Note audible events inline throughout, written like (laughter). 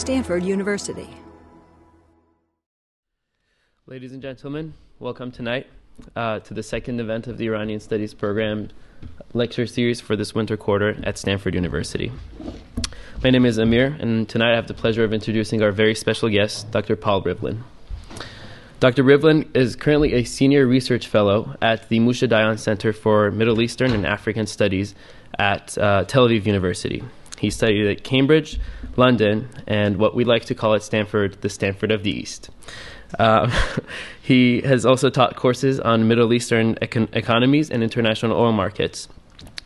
Stanford University. Ladies and gentlemen, welcome tonight uh, to the second event of the Iranian Studies Program lecture series for this winter quarter at Stanford University. My name is Amir, and tonight I have the pleasure of introducing our very special guest, Dr. Paul Rivlin. Dr. Rivlin is currently a senior research fellow at the Moshe Dayan Center for Middle Eastern and African Studies at uh, Tel Aviv University. He studied at Cambridge, London, and what we like to call at Stanford, the Stanford of the East. Uh, (laughs) he has also taught courses on Middle Eastern econ- economies and international oil markets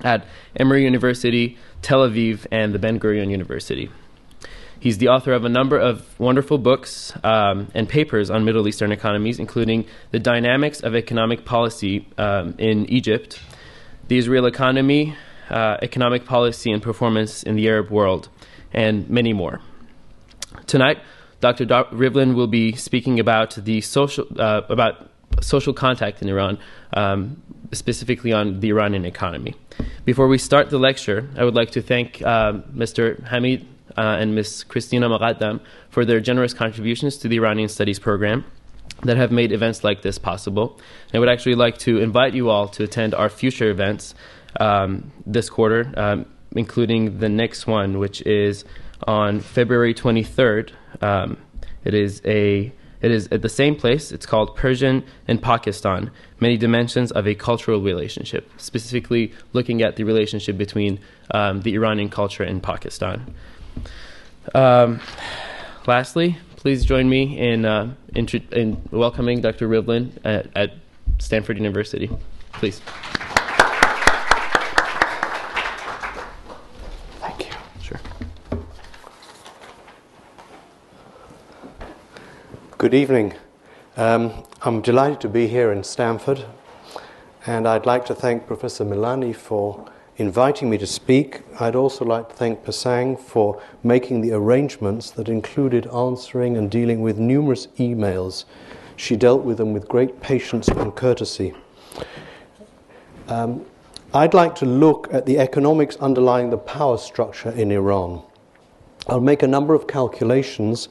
at Emory University, Tel Aviv, and the Ben Gurion University. He's the author of a number of wonderful books um, and papers on Middle Eastern economies, including The Dynamics of Economic Policy um, in Egypt, The Israel Economy, uh, Economic Policy and Performance in the Arab World, and many more. Tonight, Dr. Rivlin will be speaking about the social uh, about social contact in Iran, um, specifically on the Iranian economy. Before we start the lecture, I would like to thank uh, Mr. Hamid and Ms. Christina Moqaddam for their generous contributions to the Iranian Studies program that have made events like this possible. I would actually like to invite you all to attend our future events um, this quarter, um, including the next one, which is on February 23rd. Um, it is a it is at the same place. It's called Persian and Pakistan: Many Dimensions of a Cultural Relationship. Specifically, looking at the relationship between um, the Iranian culture and Pakistan. Um, lastly, please join me in, uh, in, in welcoming Dr. Rivlin at, at Stanford University. Please. Good evening. Um, I'm delighted to be here in Stanford, and I'd like to thank Professor Milani for inviting me to speak. I'd also like to thank Pasang for making the arrangements that included answering and dealing with numerous emails. She dealt with them with great patience and courtesy. Um, I'd like to look at the economics underlying the power structure in Iran. I'll make a number of calculations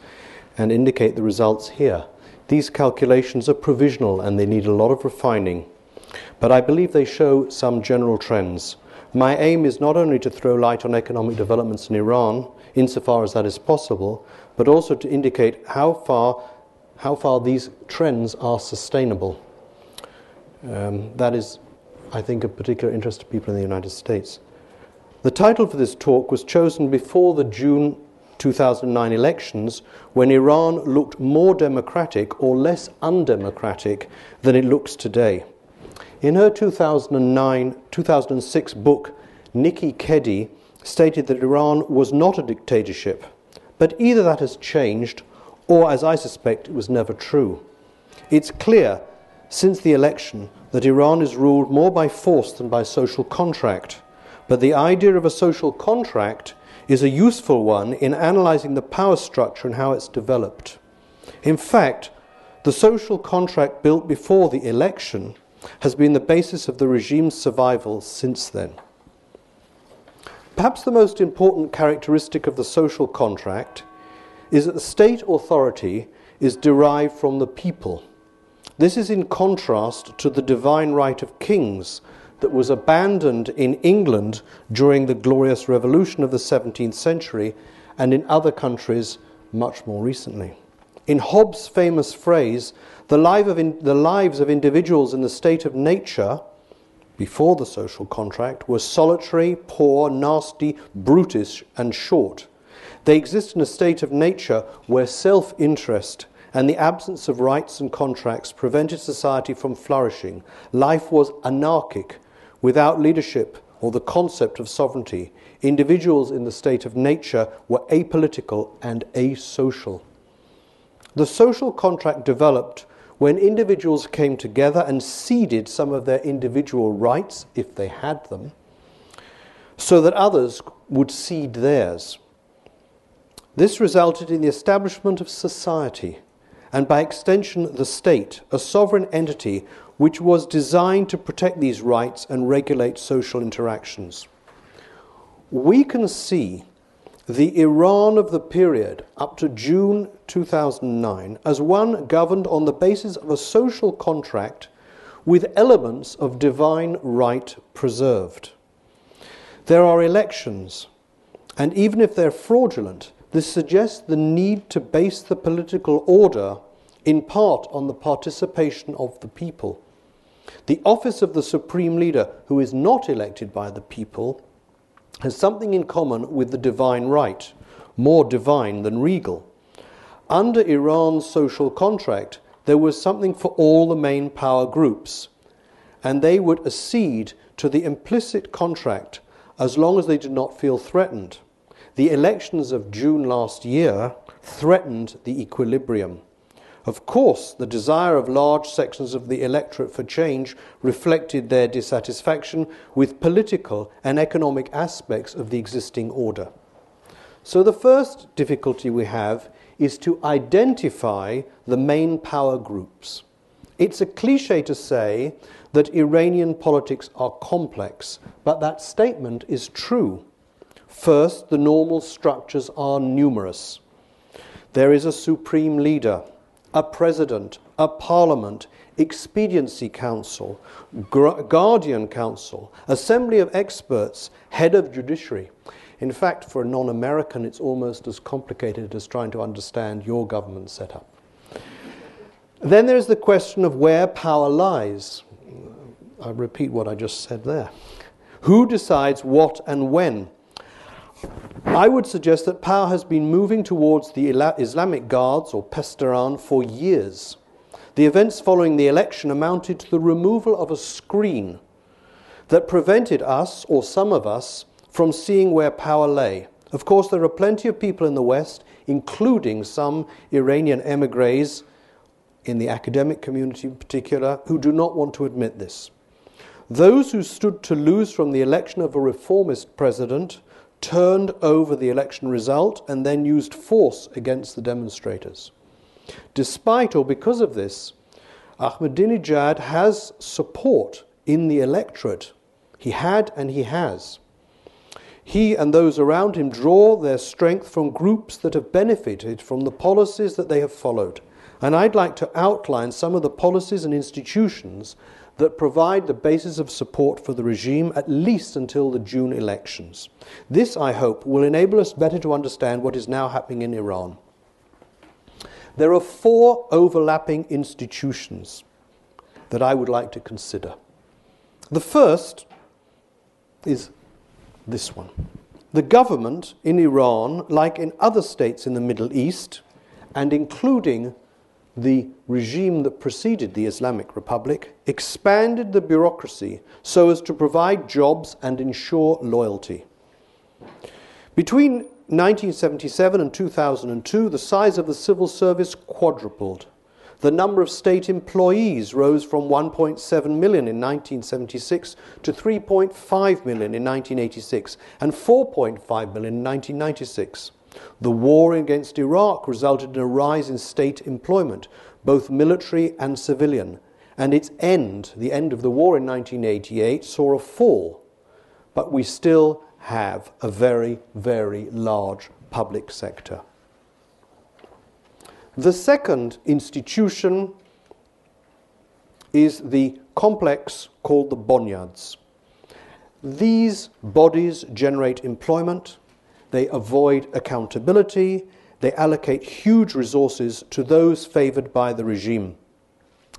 and indicate the results here. These calculations are provisional and they need a lot of refining, but I believe they show some general trends. My aim is not only to throw light on economic developments in Iran, insofar as that is possible, but also to indicate how far, how far these trends are sustainable. Um, that is, I think, of particular interest to people in the United States. The title for this talk was chosen before the June 2009 elections when Iran looked more democratic or less undemocratic than it looks today. In her 2009 2006 book, Nikki Keddie stated that Iran was not a dictatorship, but either that has changed or, as I suspect, it was never true. It's clear since the election that Iran is ruled more by force than by social contract. But the idea of a social contract is a useful one in analyzing the power structure and how it's developed. In fact, the social contract built before the election has been the basis of the regime's survival since then. Perhaps the most important characteristic of the social contract is that the state authority is derived from the people. This is in contrast to the divine right of kings that was abandoned in England during the Glorious Revolution of the 17th century and in other countries much more recently. In Hobbes' famous phrase, the, life of in, the lives of individuals in the state of nature before the social contract were solitary, poor, nasty, brutish, and short. They exist in a state of nature where self interest and the absence of rights and contracts prevented society from flourishing. Life was anarchic, Without leadership or the concept of sovereignty, individuals in the state of nature were apolitical and asocial. The social contract developed when individuals came together and ceded some of their individual rights, if they had them, so that others would cede theirs. This resulted in the establishment of society, and by extension, the state, a sovereign entity which was designed to protect these rights and regulate social interactions. We can see the Iran of the period up to June 2009 as one governed on the basis of a social contract with elements of divine right preserved. There are elections, and even if they're fraudulent, this suggests the need to base the political order in part on the participation of the people. The office of the supreme leader, who is not elected by the people, has something in common with the divine right, more divine than regal. Under Iran's social contract, there was something for all the main power groups, and they would accede to the implicit contract as long as they did not feel threatened. The elections of June last year threatened the equilibrium. Of course, the desire of large sections of the electorate for change reflected their dissatisfaction with political and economic aspects of the existing order. So, the first difficulty we have is to identify the main power groups. It's a cliche to say that Iranian politics are complex, but that statement is true. First, the normal structures are numerous. There is a supreme leader a president, a parliament, expediency council, guardian council, assembly of experts, head of judiciary. In fact, for a non American, it's almost as complicated as trying to understand your government setup. Then there's the question of where power lies. I repeat what I just said there. Who decides what and when? I would suggest that power has been moving towards the Islamic Guards or Pasdaran for years. The events following the election amounted to the removal of a screen that prevented us, or some of us, from seeing where power lay. Of course, there are plenty of people in the West, including some Iranian emigres in the academic community in particular, who do not want to admit this. Those who stood to lose from the election of a reformist president turned over the election result and then used force against the demonstrators. Despite or because of this, Ahmadinejad has support in the electorate. He had and he has. He and those around him draw their strength from groups that have benefited from the policies that they have followed. And I'd like to outline some of the policies and institutions that provide the basis of support for the regime at least until the June elections. This, I hope, will enable us better to understand what is now happening in Iran. There are four overlapping institutions that I would like to consider. The first is this one. The government in Iran, like in other states in the Middle East, and including the regime that preceded the Islamic Republic expanded the bureaucracy so as to provide jobs and ensure loyalty. Between 1977 and 2002, the size of the civil service quadrupled. The number of state employees rose from 1.7 million in 1976 to 3.5 million in 1986 and 4.5 million in 1996. The war against Iraq resulted in a rise in state employment, both military and civilian, and its end, the end of the war in 1988, saw a fall. But we still have a very, very large public sector. The second institution is the complex called the bonyads. These bodies generate employment, they avoid accountability. They allocate huge resources to those favored by the regime.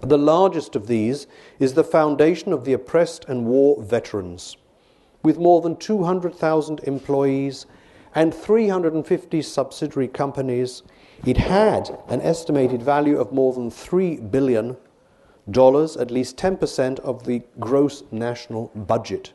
The largest of these is the Foundation of the Oppressed and War Veterans, with more than 200,000 employees and 350 subsidiary companies. It had an estimated value of more than $3 billion, at least 10% of the gross national budget.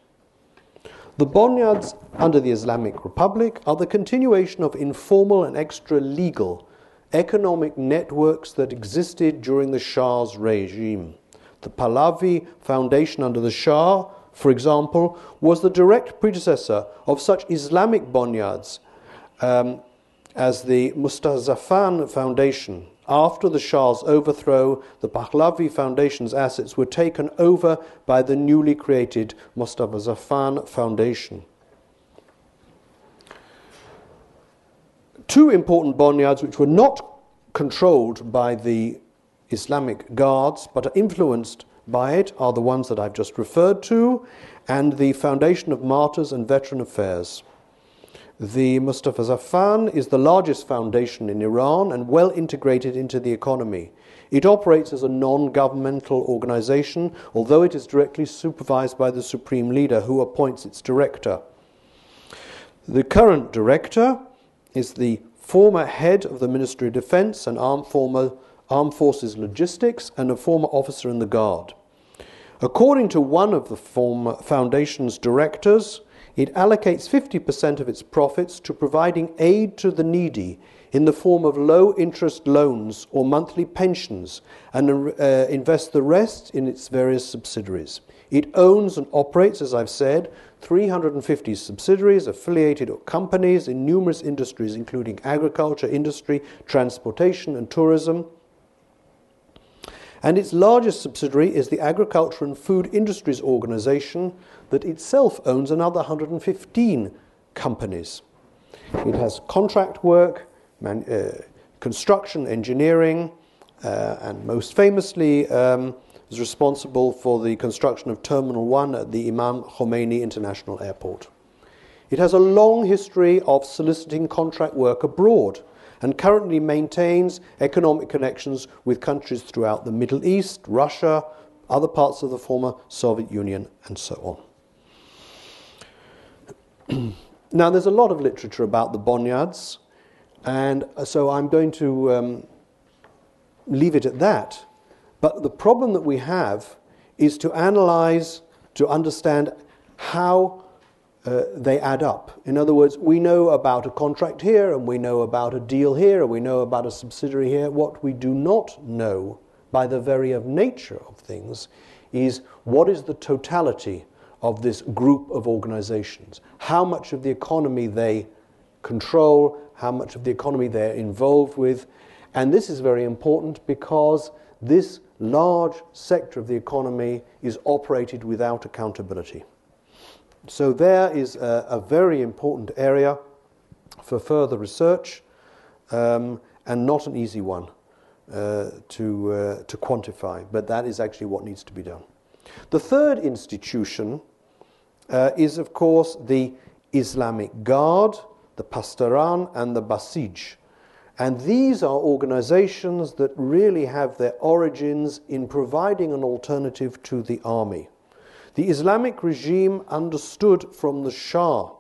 The bonyads under the Islamic Republic are the continuation of informal and extra legal economic networks that existed during the Shah's regime. The Pahlavi Foundation under the Shah, for example, was the direct predecessor of such Islamic bonyads um, as the Mustazafan Foundation after the Shah's overthrow, the Pahlavi Foundation's assets were taken over by the newly created Mostazafan Foundation. Two important bonyads which were not controlled by the Islamic guards but are influenced by it are the ones that I've just referred to and the Foundation of Martyrs and Veteran Affairs. The Mostazafan is the largest foundation in Iran and well integrated into the economy. It operates as a non governmental organization, although it is directly supervised by the Supreme Leader, who appoints its director. The current director is the former head of the Ministry of Defense and Armed, former, Armed Forces Logistics and a former officer in the Guard. According to one of the former foundation's directors, it allocates 50% of its profits to providing aid to the needy in the form of low interest loans or monthly pensions and uh, invests the rest in its various subsidiaries. It owns and operates, as I've said, 350 subsidiaries, affiliated companies in numerous industries, including agriculture, industry, transportation, and tourism. And its largest subsidiary is the Agriculture and Food Industries Organization, that itself owns another 115 companies. It has contract work, man, uh, construction, engineering, uh, and most famously um, is responsible for the construction of Terminal 1 at the Imam Khomeini International Airport. It has a long history of soliciting contract work abroad and currently maintains economic connections with countries throughout the Middle East, Russia, other parts of the former Soviet Union, and so on. (clears throat) now, there's a lot of literature about the Bonyads, and so I'm going to um, leave it at that. But the problem that we have is to analyze, to understand how uh, they add up. In other words, we know about a contract here, and we know about a deal here, and we know about a subsidiary here. What we do not know, by the very of nature of things, is what is the totality of this group of organizations, how much of the economy they control, how much of the economy they're involved with. And this is very important because this large sector of the economy is operated without accountability. So, there is a, a very important area for further research um, and not an easy one uh, to, uh, to quantify, but that is actually what needs to be done. The third institution uh, is, of course, the Islamic Guard, the Pasdaran, and the Basij. And these are organizations that really have their origins in providing an alternative to the army. The Islamic regime understood from the Shah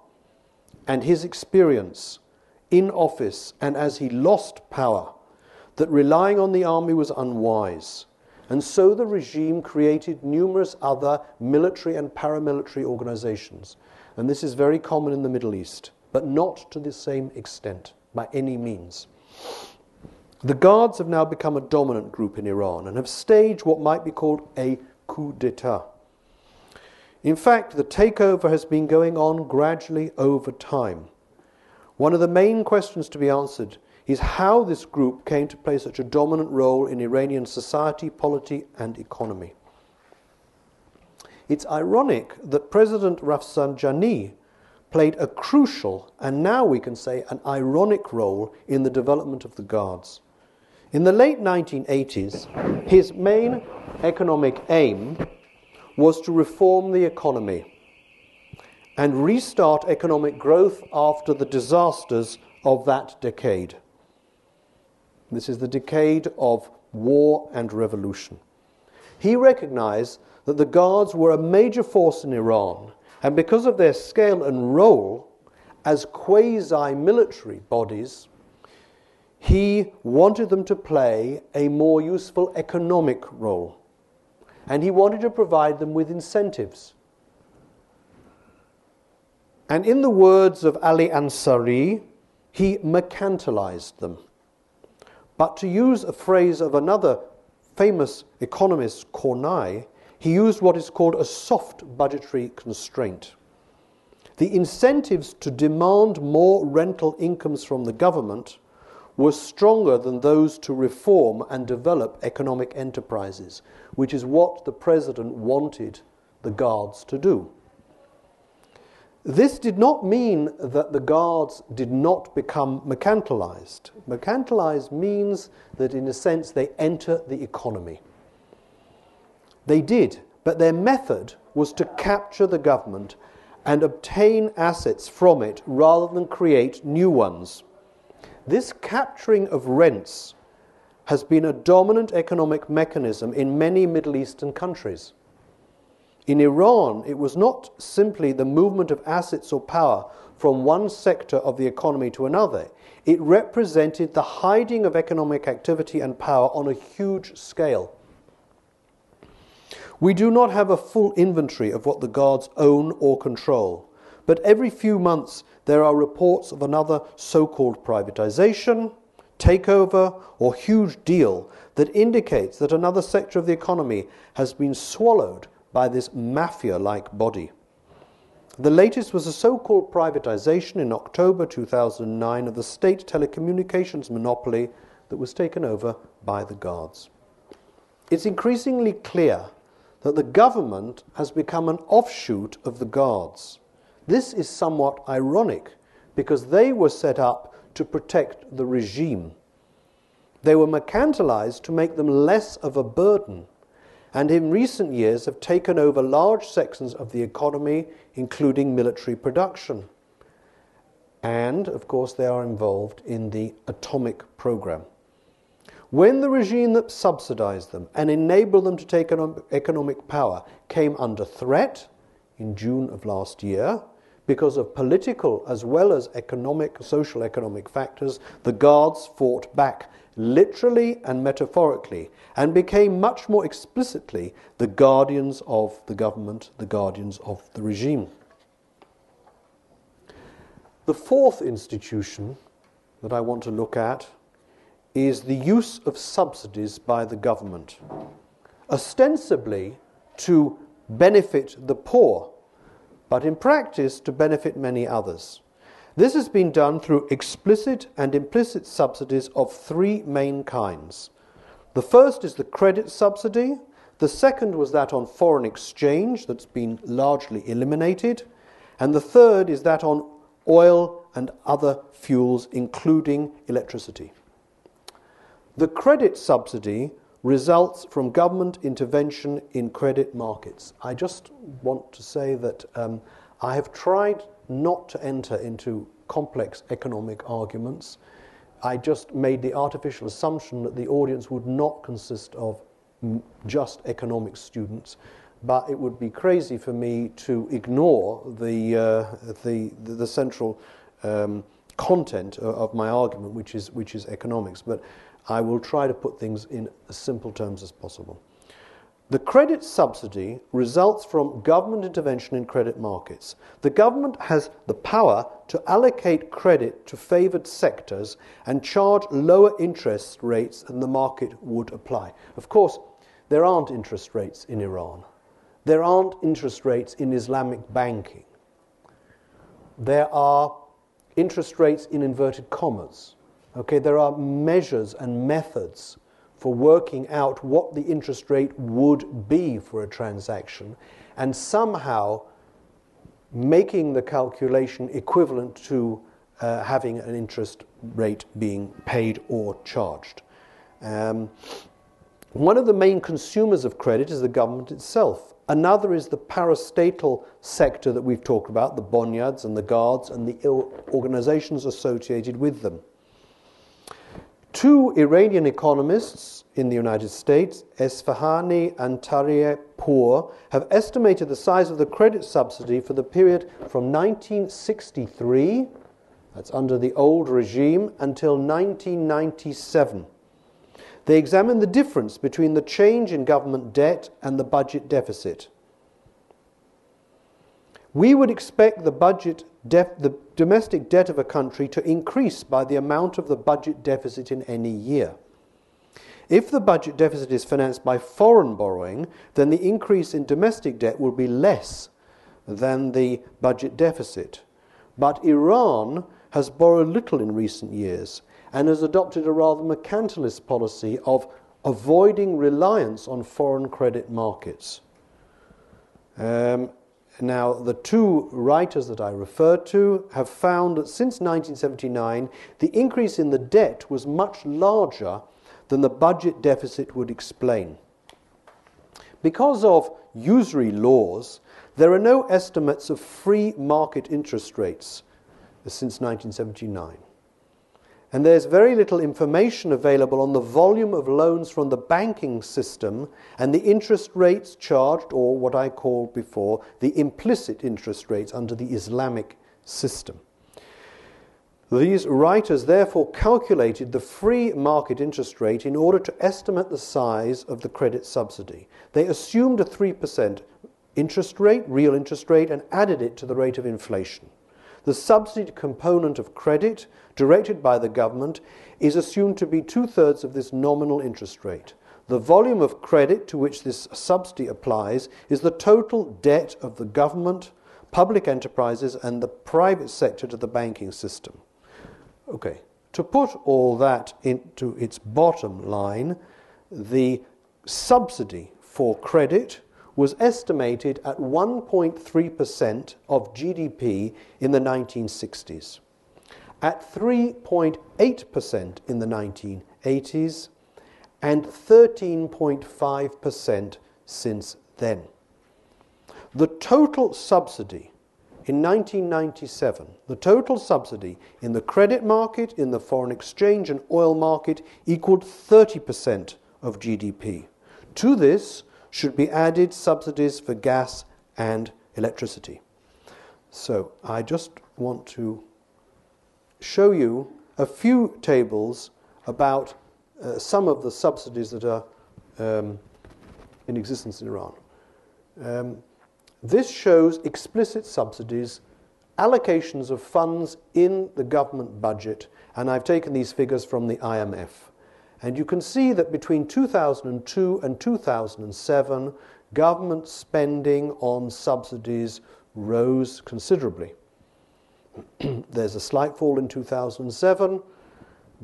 and his experience in office and as he lost power that relying on the army was unwise. And so the regime created numerous other military and paramilitary organizations. And this is very common in the Middle East, but not to the same extent by any means. The Guards have now become a dominant group in Iran and have staged what might be called a coup d'etat. In fact, the takeover has been going on gradually over time. One of the main questions to be answered is how this group came to play such a dominant role in Iranian society, polity, and economy. It's ironic that President Rafsanjani played a crucial, and now we can say an ironic role in the development of the Guards. In the late 1980s, his main economic aim was to reform the economy and restart economic growth after the disasters of that decade. This is the decade of war and revolution. He recognized that the Guards were a major force in Iran, and because of their scale and role as quasi military bodies, he wanted them to play a more useful economic role. And he wanted to provide them with incentives. And in the words of Ali Ansari, he mercantilized them. But to use a phrase of another famous economist, Kornai, he used what is called a soft budgetary constraint. The incentives to demand more rental incomes from the government were stronger than those to reform and develop economic enterprises, which is what the president wanted the guards to do. This did not mean that the guards did not become mercantilized. Mercantilized means that, in a sense, they enter the economy. They did, but their method was to capture the government and obtain assets from it rather than create new ones. This capturing of rents has been a dominant economic mechanism in many Middle Eastern countries. In Iran, it was not simply the movement of assets or power from one sector of the economy to another, it represented the hiding of economic activity and power on a huge scale. We do not have a full inventory of what the guards own or control, but every few months there are reports of another so called privatization, takeover, or huge deal that indicates that another sector of the economy has been swallowed by this mafia like body. The latest was a so called privatization in October 2009 of the state telecommunications monopoly that was taken over by the guards. It's increasingly clear that the government has become an offshoot of the guards. This is somewhat ironic because they were set up to protect the regime. They were mercantilized to make them less of a burden and in recent years have taken over large sections of the economy, including military production. And, of course, they are involved in the atomic program. When the regime that subsidized them and enabled them to take economic power came under threat in June of last year, because of political as well as economic, social economic factors, the guards fought back literally and metaphorically, and became much more explicitly the guardians of the government, the guardians of the regime. The fourth institution that I want to look at is the use of subsidies by the government, ostensibly to benefit the poor, but in practice to benefit many others. This has been done through explicit and implicit subsidies of three main kinds. The first is the credit subsidy, the second was that on foreign exchange, that's been largely eliminated, and the third is that on oil and other fuels, including electricity. The credit subsidy results from government intervention in credit markets. I just want to say that um, I have tried not to enter into complex economic arguments. I just made the artificial assumption that the audience would not consist of just economics students, but it would be crazy for me to ignore the, uh, the, the, the, central um, content of my argument, which is, which is economics. But I will try to put things in as simple terms as possible. The credit subsidy results from government intervention in credit markets. The government has the power to allocate credit to favored sectors and charge lower interest rates than the market would apply. Of course, there aren't interest rates in Iran. There aren't interest rates in Islamic banking. There are interest rates in inverted commas. Okay, there are measures and methods for working out what the interest rate would be for a transaction and somehow making the calculation equivalent to uh, having an interest rate being paid or charged. Um, one of the main consumers of credit is the government itself. Another is the parastatal sector that we've talked about, the bonyads and the guards and the organizations associated with them. Two Iranian economists in the United States, Esfahani and Taheripour, have estimated the size of the credit subsidy for the period from 1963, that's under the old regime, until 1997. They examined the difference between the change in government debt and the budget deficit. We would expect the budget def- the domestic debt of a country to increase by the amount of the budget deficit in any year. If the budget deficit is financed by foreign borrowing, then the increase in domestic debt will be less than the budget deficit. But Iran has borrowed little in recent years and has adopted a rather mercantilist policy of avoiding reliance on foreign credit markets. Um, Now, the two writers that I referred to have found that since 1979, the increase in the debt was much larger than the budget deficit would explain. Because of usury laws, there are no estimates of free market interest rates since 1979. And there's very little information available on the volume of loans from the banking system and the interest rates charged, or what I called before, the implicit interest rates under the Islamic system. These writers therefore calculated the free market interest rate in order to estimate the size of the credit subsidy. They assumed a 3% interest rate, real interest rate, and added it to the rate of inflation. The subsidy component of credit directed by the government is assumed to be two thirds of this nominal interest rate. The volume of credit to which this subsidy applies is the total debt of the government, public enterprises, and the private sector to the banking system. Okay, to put all that into its bottom line, the subsidy for credit was estimated at 1.3% of GDP in the 1960s, at 3.8% in the 1980s, and 13.5% since then. The total subsidy in 1997, the total subsidy in the credit market, in the foreign exchange and oil market equaled 30% of GDP. To this, should be added subsidies for gas and electricity. So I just want to show you a few tables about uh, some of the subsidies that are um, in existence in Iran. Um, this shows explicit subsidies, allocations of funds in the government budget, and I've taken these figures from the IMF. And you can see that between 2002 and 2007, government spending on subsidies rose considerably. (clears throat) There's a slight fall in 2007,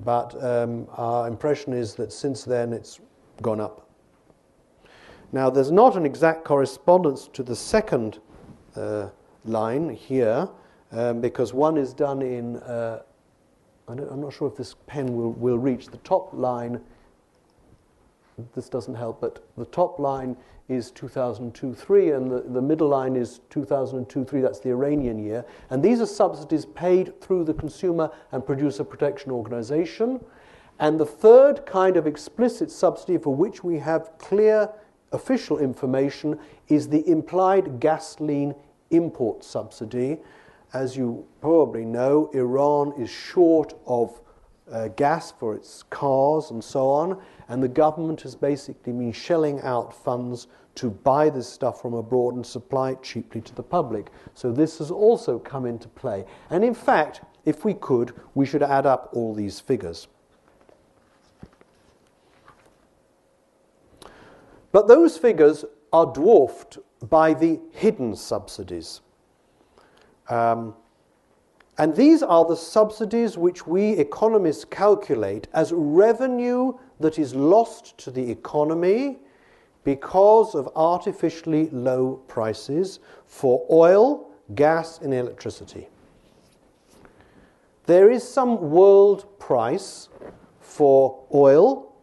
but um, our impression is that since then it's gone up. Now, there's not an exact correspondence to the second uh, line here, um, because one is done in uh, I'm not sure if this pen will, will reach the top line. This doesn't help, but the top line is 2002 3, and the, the middle line is 2002 3, that's the Iranian year. And these are subsidies paid through the Consumer and Producer Protection Organization. And the third kind of explicit subsidy for which we have clear official information is the implied gasoline import subsidy, as you probably know, Iran is short of uh, gas for its cars and so on, and the government has basically been shelling out funds to buy this stuff from abroad and supply it cheaply to the public. So this has also come into play. And in fact, if we could, we should add up all these figures. But those figures are dwarfed by the hidden subsidies. Um, and these are the subsidies which we economists calculate as revenue that is lost to the economy because of artificially low prices for oil, gas, and electricity. There is some world price for oil,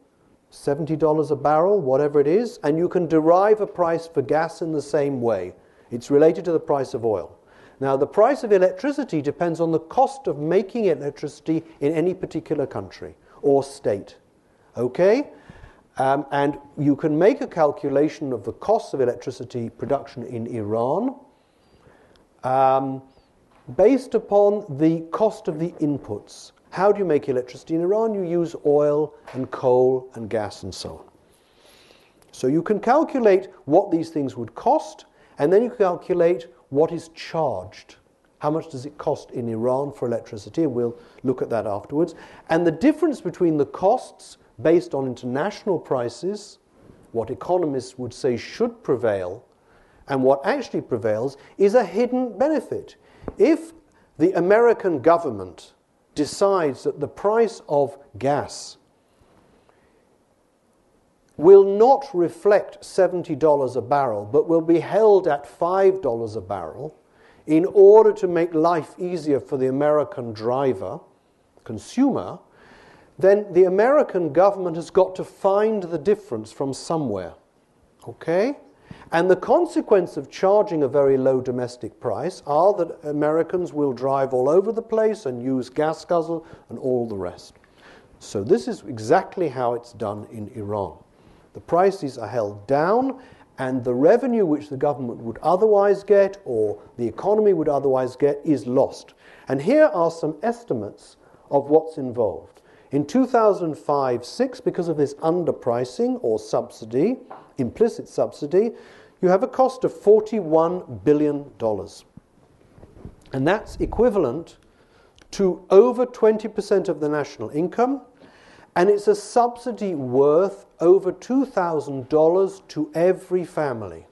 $70 a barrel, whatever it is, and you can derive a price for gas in the same way. It's related to the price of oil. Now, the price of electricity depends on the cost of making electricity in any particular country or state. Okay? Um, and you can make a calculation of the cost of electricity production in Iran um, based upon the cost of the inputs. How do you make electricity in Iran? You use oil and coal and gas and so on. So you can calculate what these things would cost, and then you calculate what is charged. How much does it cost in Iran for electricity? We'll look at that afterwards. And the difference between the costs based on international prices, what economists would say should prevail, and what actually prevails is a hidden benefit. If the American government decides that the price of gas will not reflect $70 a barrel, but will be held at $5 a barrel in order to make life easier for the American driver, consumer, then the American government has got to find the difference from somewhere. Okay? And the consequence of charging a very low domestic price are that Americans will drive all over the place and use gas guzzle and all the rest. So, this is exactly how it's done in Iran. The prices are held down, and the revenue which the government would otherwise get or the economy would otherwise get is lost. And here are some estimates of what's involved. In 2005 6, because of this underpricing or subsidy, implicit subsidy, you have a cost of $41 billion. And that's equivalent to over 20% of the national income and it's a subsidy worth over $2,000 to every family.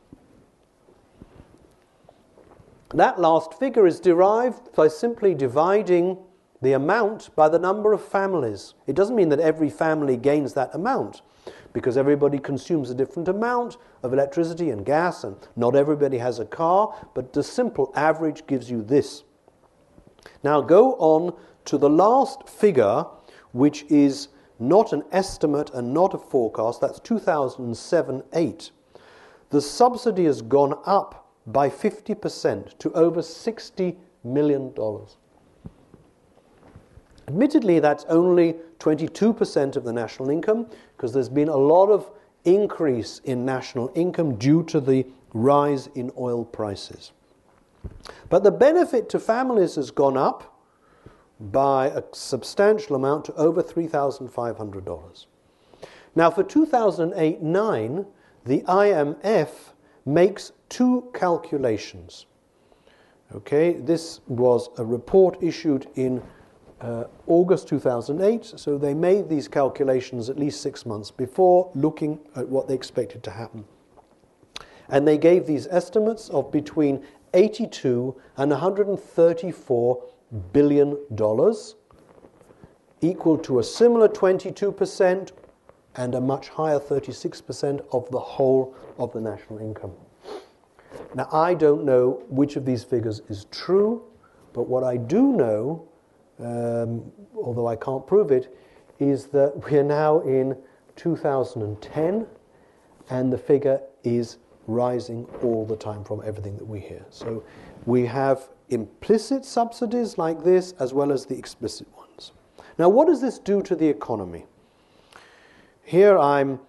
That last figure is derived by simply dividing the amount by the number of families. It doesn't mean that every family gains that amount because everybody consumes a different amount of electricity and gas, and not everybody has a car, but the simple average gives you this. Now go on to the last figure, which is not an estimate and not a forecast. That's 2007 8. The subsidy has gone up by 50% to over $60 million. Admittedly, that's only 22% of the national income because there's been a lot of increase in national income due to the rise in oil prices. But the benefit to families has gone up by a substantial amount to over $3,500. Now, for 2008 9, the IMF makes two calculations. Okay, this was a report issued in uh, August 2008, so they made these calculations at least six months before, looking at what they expected to happen. And they gave these estimates of between 82 and 134 billion dollars, equal to a similar 22% and a much higher 36% of the whole of the national income. Now, I don't know which of these figures is true, but what I do know, um, although I can't prove it, is that (laughs) we are now in 2010 and the figure is rising all the time from everything that we hear. So we have implicit subsidies like this as well as the explicit ones. Now, what does this do to the economy? Here I'm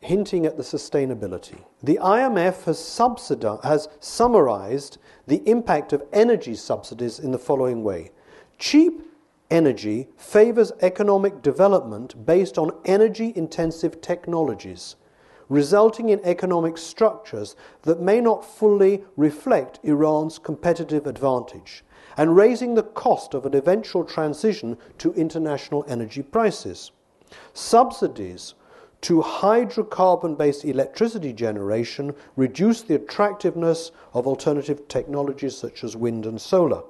hinting at the sustainability. The IMF has, has summarized the impact of energy subsidies in the following way cheap energy favors economic development based on energy intensive technologies resulting in economic structures that may not fully reflect Iran's competitive advantage, and raising the cost of an eventual transition to international energy prices. Subsidies to hydrocarbon based electricity generation reduce the attractiveness of alternative technologies such as wind and solar.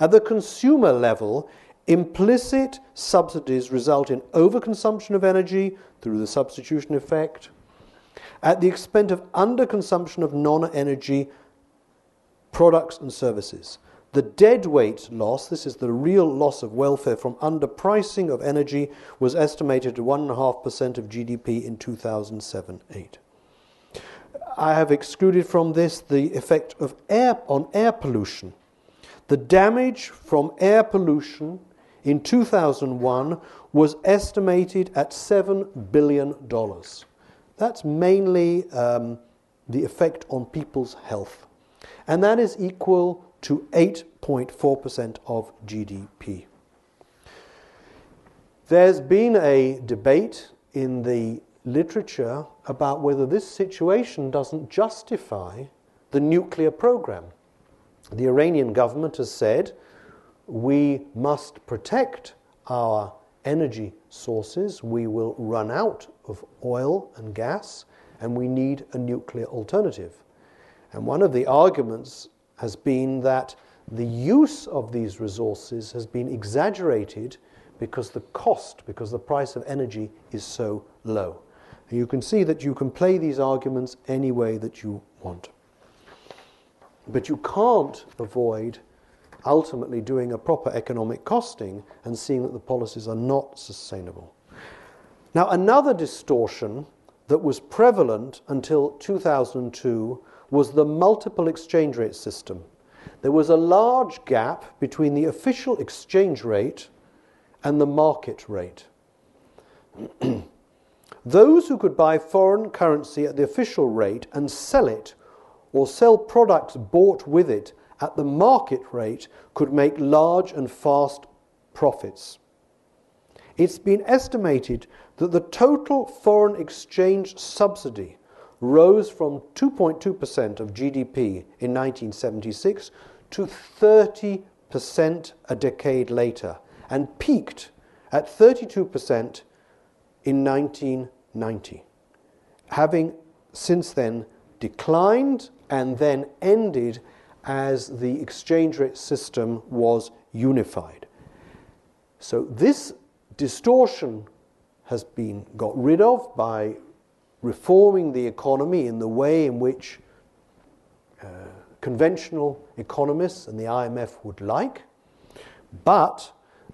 At the consumer level, implicit subsidies result in overconsumption of energy through the substitution effect, at the expense of underconsumption of non energy products and services. The deadweight loss, this is the real loss of welfare from underpricing of energy, was estimated at 1.5% of GDP in 2007 8. I have excluded from this the effect of air on air pollution. The damage from air pollution in 2001 was estimated at $7 billion. That's mainly um, the effect on people's health. And that is equal to 8.4% of GDP. There's been a debate in the literature about whether this situation doesn't justify the nuclear program. The Iranian government has said we must protect our energy sources, we will run out of oil and gas, and we need a nuclear alternative. And one of the arguments has been that the use of these resources has been exaggerated because the cost, because the price of energy is so low. You can see that you can play these arguments any way that you want. But you can't avoid ultimately doing a proper economic costing and seeing that the policies are not sustainable. Now, another distortion that was prevalent until 2002 was the multiple exchange rate system. There was a large gap between the official exchange rate and the market rate. (clears throat) Those who could buy foreign currency at the official rate and sell it or sell products bought with it at the market rate could make large and fast profits. It's been estimated that the total foreign exchange subsidy rose from 2.2% of GDP in 1976 to 30% a decade later and peaked at 32% in 1990, having since then declined and then ended as the exchange rate system was unified. So this distortion has been got rid of by reforming the economy in the way in which uh, conventional economists and the IMF would like. But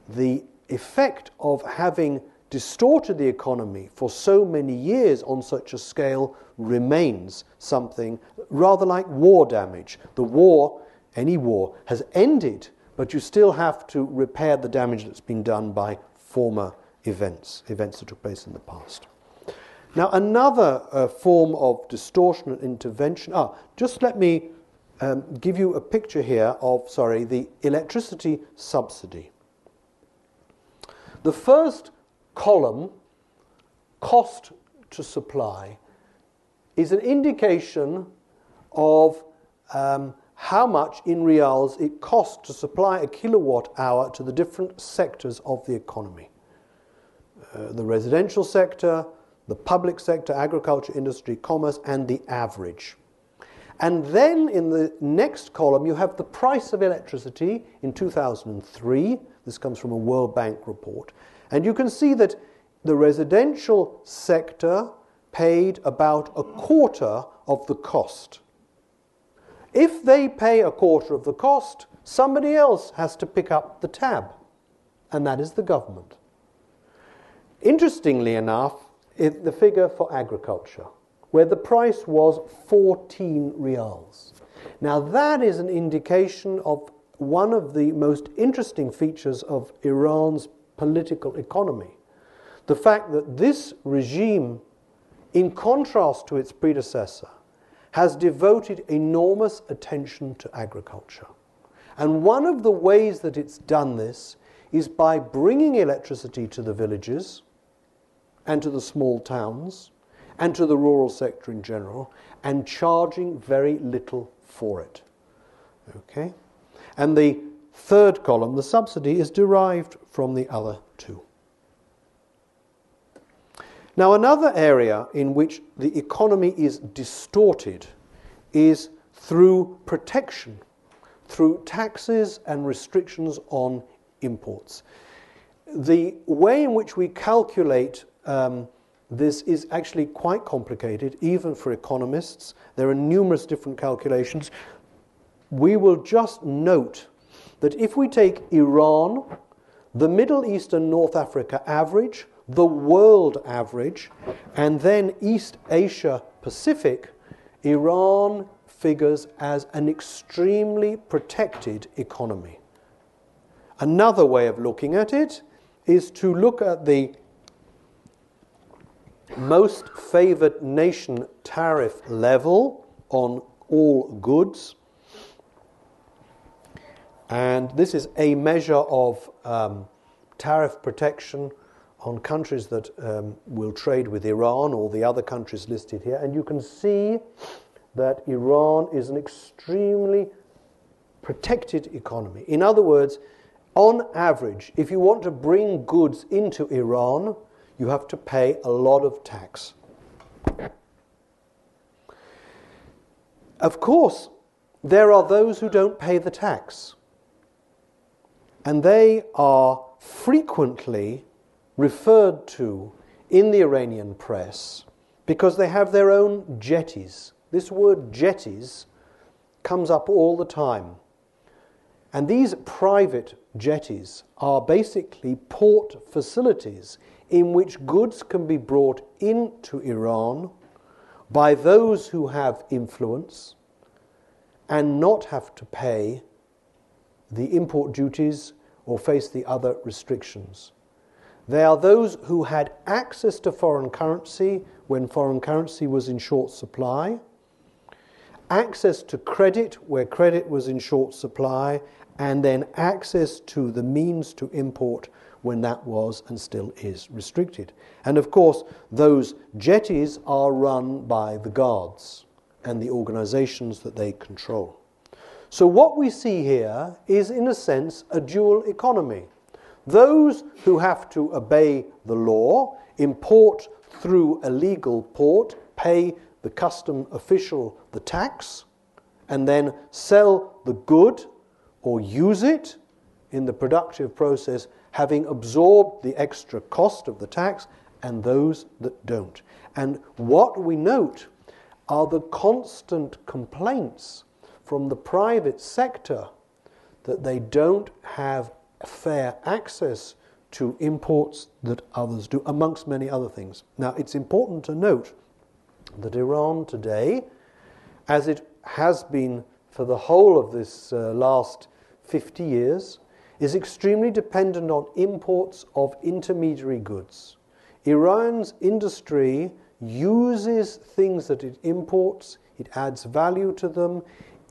the effect of having distorted the economy for so many years on such a scale remains something rather like war damage. The war, any war, has ended, but you still have to repair the damage that's been done by former events, events that took place in the past. Now, another uh, form of distortion and intervention. Ah, just let me um, give you a picture here of, sorry, the electricity subsidy. The first column, cost to supply, is an indication of um, how much in rials it costs to supply a kilowatt hour to the different sectors of the economy. Uh, the residential sector, the public sector, agriculture, industry, commerce, and the average. And then in the next column, you have the price of electricity in 2003. This comes from a World Bank report. And you can see that the residential sector paid about a quarter of the cost. If they pay a quarter of the cost, somebody else has to pick up the tab, and that is the government. Interestingly enough, the figure for agriculture, where the price was 14 rials. Now, that is an indication of one of the most interesting features of Iran's political economy. The fact that this regime, in contrast to its predecessor, has devoted enormous attention to agriculture. And one of the ways that it's done this is by bringing electricity to the villages and to the small towns and to the rural sector in general and charging very little for it. Okay? And the third column, the subsidy, is derived from the other two. Now, another area in which the economy is distorted is through protection, through taxes and restrictions on imports. The way in which we calculate um, this is actually quite complicated, even for economists. There are numerous different calculations. We will just note that if we take Iran, the Middle East and North Africa average, the world average, and then East Asia Pacific, Iran figures as an extremely protected economy. Another way of looking at it is to look at the most favored nation tariff level on all goods. And this is a measure of um, tariff protection on countries that um, will trade with Iran or the other countries listed here. And you can see that Iran is an extremely protected economy. In other words, on average, if you want to bring goods into Iran, you have to pay a lot of tax. Of course, there are those who don't pay the tax, and they are frequently referred to in the Iranian press because they have their own jetties. This word jetties comes up all the time. And these private jetties are basically port facilities in which goods can be brought into Iran by those who have influence and not have to pay the import duties or face the other restrictions. They are those who had access to foreign currency when foreign currency was in short supply, access to credit where credit was in short supply, and then access to the means to import when that was and still is restricted. And of course, those jetties are run by the guards and the organizations that they control. So, what we see here is, in a sense, a dual economy. Those who have to obey the law, import through a legal port, pay the custom official the tax, and then sell the good or use it in the productive process, having absorbed the extra cost of the tax, and those that don't. And what we note are the constant complaints from the private sector that they don't have fair access to imports that others do, amongst many other things. Now, it's important to note that Iran today, as it has been for the whole of this uh, last 50 years, is extremely dependent on imports of intermediary goods. Iran's industry uses things that it imports, it adds value to them,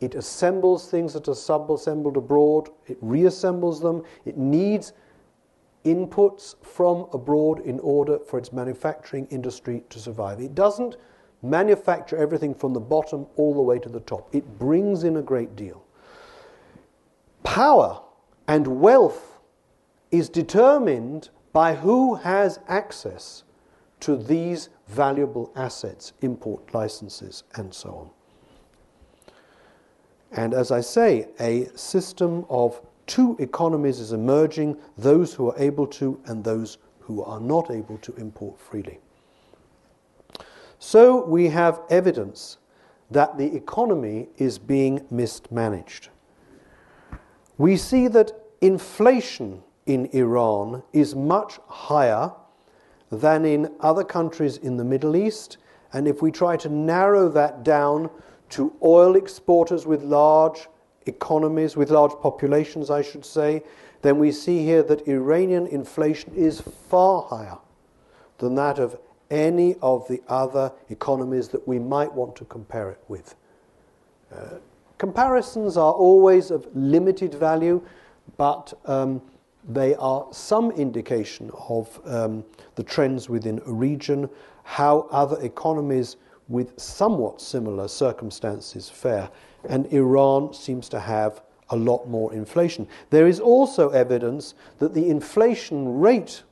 it assembles things that are sub-assembled abroad, it reassembles them, it needs inputs from abroad in order for its manufacturing industry to survive. It doesn't manufacture everything from the bottom all the way to the top. It brings in a great deal. Power and wealth is determined by who has access to these valuable assets, import licenses, and so on. And as I say, a system of two economies is emerging those who are able to and those who are not able to import freely. So we have evidence that the economy is being mismanaged. We see that inflation in Iran is much higher than in other countries in the Middle East, and if we try to narrow that down to oil exporters with large economies, with large populations, I should say, then we see here that Iranian inflation is far higher than that of any of the other economies that we might want to compare it with. Uh, comparisons are always of limited value, but um, they are some indication of um, the trends within a region, how other economies with somewhat similar circumstances fare. And Iran seems to have a lot more inflation. There is also evidence that the inflation rate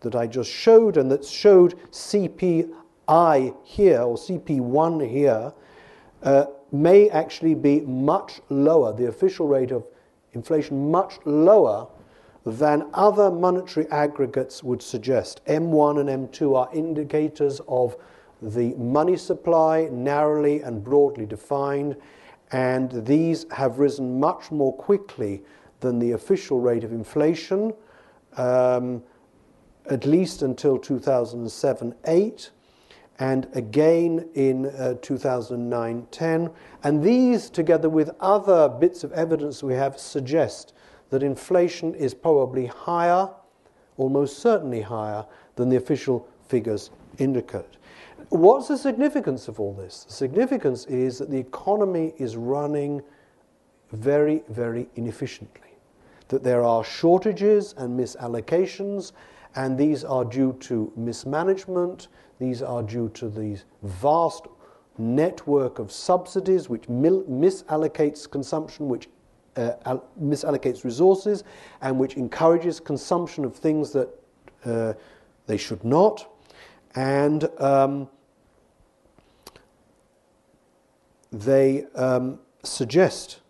that I just showed and that showed CPI here or CP1 here uh, may actually be much lower, the official rate of inflation much lower than other monetary aggregates would suggest. M1 and M2 are indicators of the money supply, narrowly and broadly defined, and these have risen much more quickly than the official rate of inflation. Um, at least until 2007 8, and again in uh, 2009 10. And these, together with other bits of evidence we have, suggest that inflation is probably higher, almost certainly higher, than the official figures indicate. What's the significance of all this? The significance is that the economy is running very, very inefficiently, that there are shortages and misallocations and these are due to mismanagement, these are due to the vast network of subsidies which misallocates consumption, which uh, misallocates resources, and which encourages consumption of things that uh, they should not. And um, they um, suggest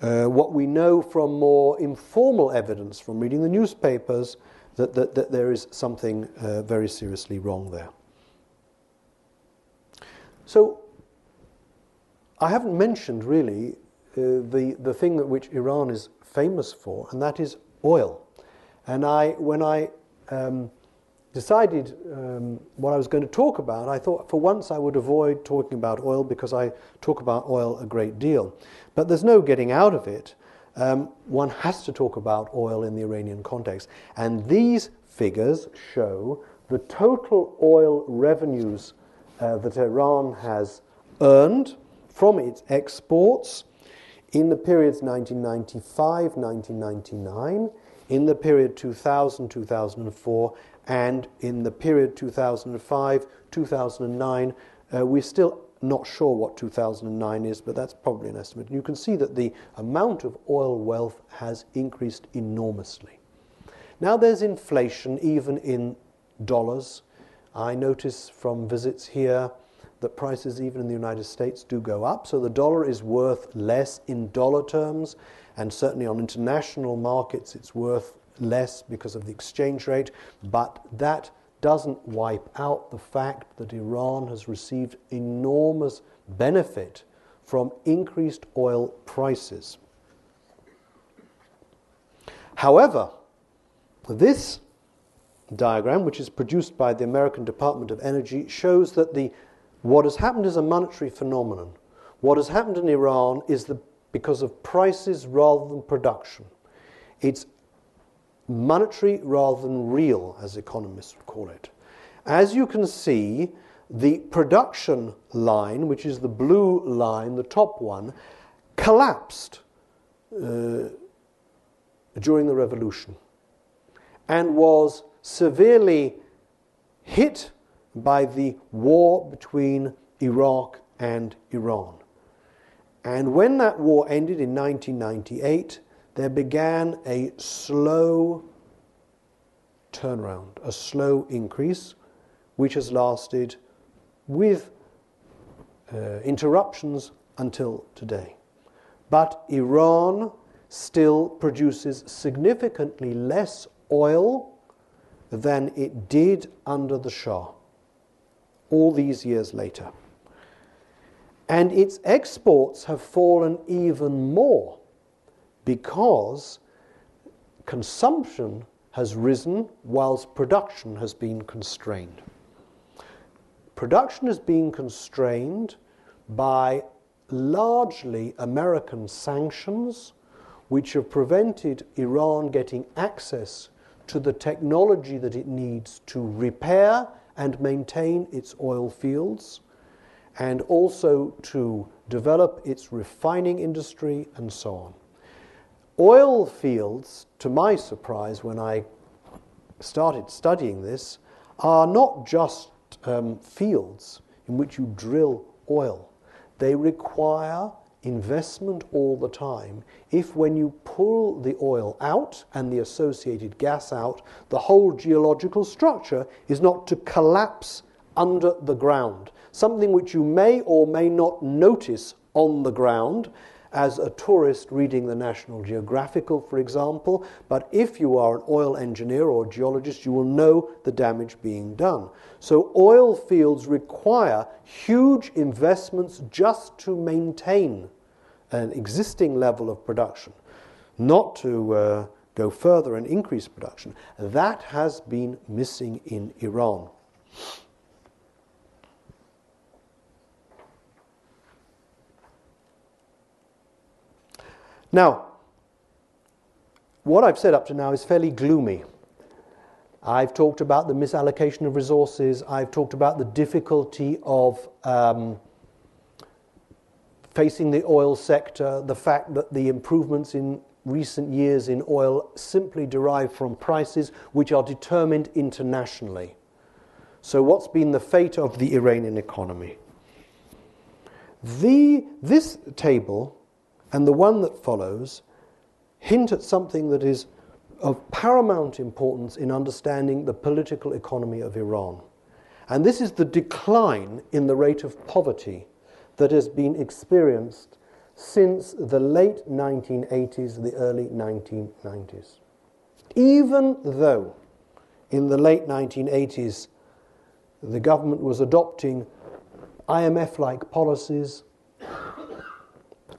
uh, what we know from more informal evidence from reading the newspapers that, that, that there is something uh, very seriously wrong there. So, I haven't mentioned really uh, the, the thing that which Iran is famous for, and that is oil. And I, when I um, decided um, what I was going to talk about, I thought for once I would avoid talking about oil because I talk about oil a great deal. But there's no getting out of it. Um, one has to talk about oil in the Iranian context. And these figures show the total oil revenues uh, that Iran has earned from its exports in the periods 1995 1999, in the period 2000 2004, and in the period 2005 2009. Uh, we're still not sure what 2009 is, but that's probably an estimate. And you can see that the amount of oil wealth has increased enormously. Now there's inflation even in dollars. I notice from visits here that prices even in the United States do go up. So the dollar is worth less in dollar terms, and certainly on international markets it's worth less because of the exchange rate. But that doesn't wipe out the fact that Iran has received enormous benefit from increased oil prices. However, this diagram, which is produced by the American Department of Energy, shows that the, what has happened is a monetary phenomenon. What has happened in Iran is the, because of prices rather than production. It's monetary rather than real, as economists would call it. As you can see, the production line, which is the blue line, the top one, collapsed uh, during the revolution and was severely hit by the war between Iraq and Iran. And when that war ended in 1998, there began a slow turnaround, a slow increase, which has lasted with uh, interruptions until today. But Iran still produces significantly less oil than it did under the Shah, all these years later. And its exports have fallen even more because consumption has risen whilst production has been constrained. Production has been constrained by largely American sanctions, which have prevented Iran getting access to the technology that it needs to repair and maintain its oil fields, and also to develop its refining industry and so on. Oil fields, to my surprise, when I started studying this, are not just um, fields in which you drill oil. They require investment all the time if, when you pull the oil out and the associated gas out, the whole geological structure is not to collapse under the ground, something which you may or may not notice on the ground as a tourist reading the National Geographical, for example, but if you are an oil engineer or geologist, you will know the damage being done. So, oil fields require huge investments just to maintain an existing level of production, not to uh, go further and increase production. That has been missing in Iran. Now, what I've said up to now is fairly gloomy. I've talked about the misallocation of resources, I've talked about the difficulty of um, facing the oil sector, the fact that the improvements in recent years in oil simply derive from prices which are determined internationally. So, what's been the fate of the Iranian economy? The, this table and the one that follows hint at something that is of paramount importance in understanding the political economy of Iran. And this is the decline in the rate of poverty that has been experienced since the late 1980s, the early 1990s. Even though in the late 1980s the government was adopting IMF like policies.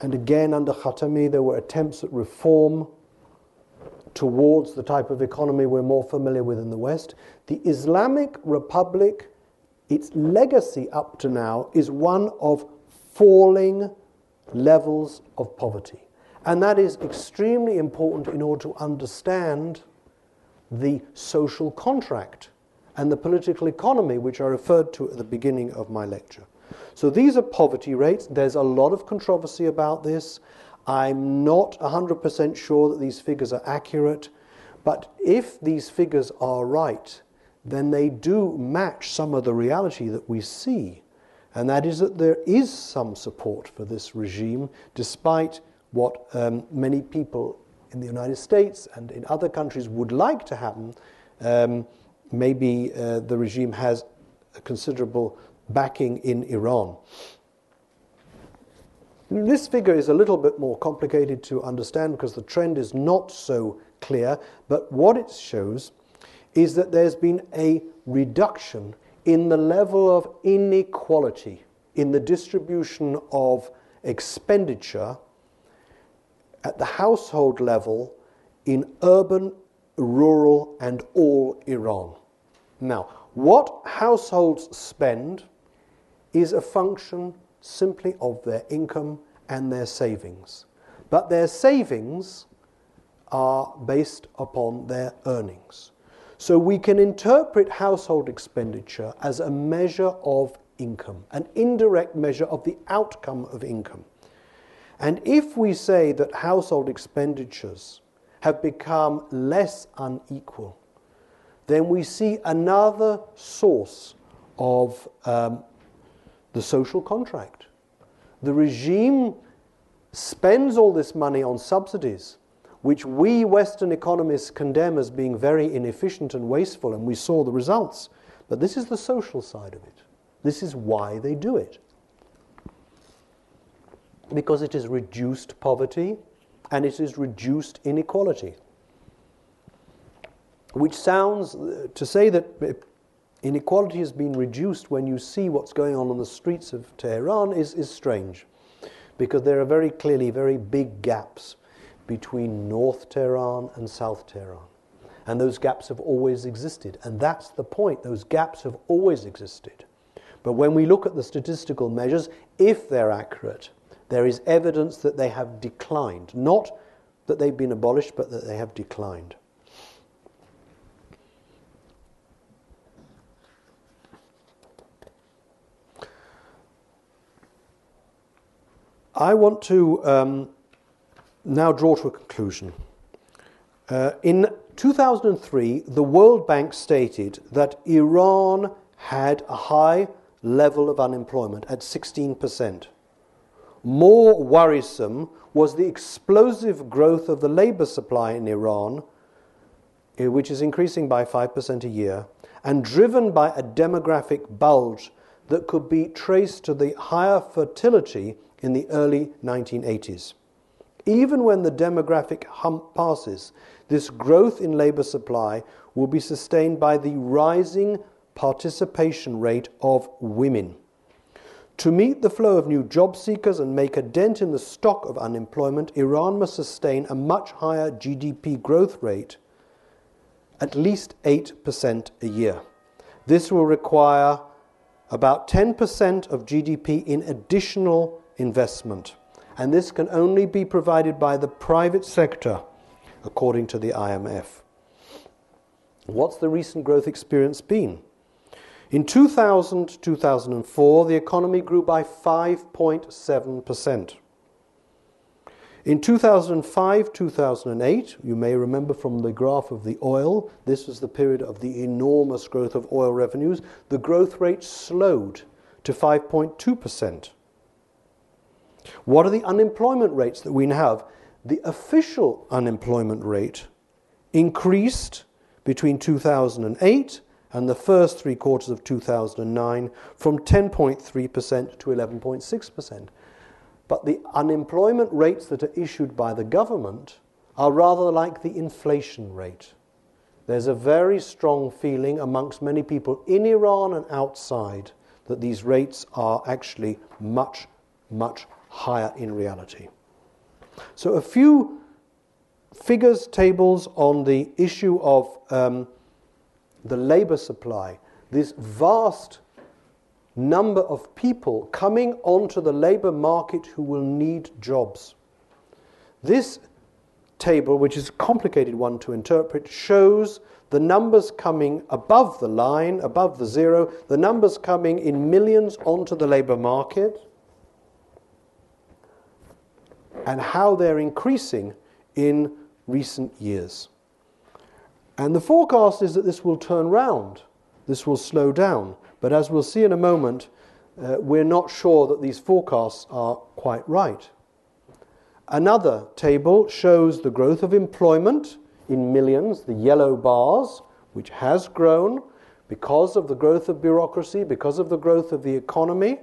And again, under Khatami, there were attempts at reform towards the type of economy we're more familiar with in the West. The Islamic Republic, its legacy up to now, is one of falling levels of poverty. And that is extremely important in order to understand the social contract and the political economy, which I referred to at the beginning of my lecture. So these are poverty rates. There's a lot of controversy about this. I'm not 100% sure that these figures are accurate, but if these figures are right, then they do match some of the reality that we see. And that is that there is some support for this regime, despite what um, many people in the United States and in other countries would like to happen. Um, maybe uh, the regime has a considerable backing in Iran. This figure is a little bit more complicated to understand because the trend is not so clear, but what it shows is that there's been a reduction in the level of inequality in the distribution of expenditure at the household level in urban, rural, and all Iran. Now, what households spend is a function simply of their income and their savings. But their savings are based upon their earnings. So we can interpret household expenditure as a measure of income, an indirect measure of the outcome of income. And if we say that household expenditures have become less unequal, then we see another source of um, the social contract. The regime spends all this money on subsidies, which we Western economists condemn as being very inefficient and wasteful, and we saw the results. But this is the social side of it. This is why they do it. Because it is reduced poverty and it is reduced inequality. Which sounds uh, to say that uh, inequality has been reduced when you see what's going on on the streets of Tehran is, is strange because there are very clearly very big gaps between North Tehran and South Tehran. And those gaps have always existed. And that's the point. Those gaps have always existed. But when we look at the statistical measures, if they're accurate, there is evidence that they have declined. Not that they've been abolished, but that they have declined. I want to um, now draw to a conclusion. Uh, in 2003, the World Bank stated that Iran had a high level of unemployment at 16%. More worrisome was the explosive growth of the labor supply in Iran, eh, which is increasing by 5% a year, and driven by a demographic bulge that could be traced to the higher fertility in the early 1980s. Even when the demographic hump passes, this growth in labour supply will be sustained by the rising participation rate of women. To meet the flow of new job seekers and make a dent in the stock of unemployment, Iran must sustain a much higher GDP growth rate, at least 8% a year. This will require about 10% of GDP in additional investment. And this can only be provided by the private sector, according to the IMF. What's the recent growth experience been? In 2000 2004, the economy grew by 5.7%. In 2005 2008, you may remember from the graph of the oil, this was the period of the enormous growth of oil revenues, the growth rate slowed to 5.2%. What are the unemployment rates that we have? The official unemployment rate increased between 2008 and the first three quarters of 2009 from 10.3% to 11.6%. But the unemployment rates that are issued by the government are rather like the inflation rate. There's a very strong feeling amongst many people in Iran and outside that these rates are actually much, much higher in reality. So, a few figures, tables on the issue of um, the labor supply, this vast number of people coming onto the labor market who will need jobs. This table, which is a complicated one to interpret, shows the numbers coming above the line, above the zero, the numbers coming in millions onto the labor market, and how they're increasing in recent years. And the forecast is that this will turn round, this will slow down. But as we'll see in a moment, uh, we're not sure that these forecasts are quite right. Another table shows the growth of employment in millions, the yellow bars, which has grown because of the growth of bureaucracy, because of the growth of the economy,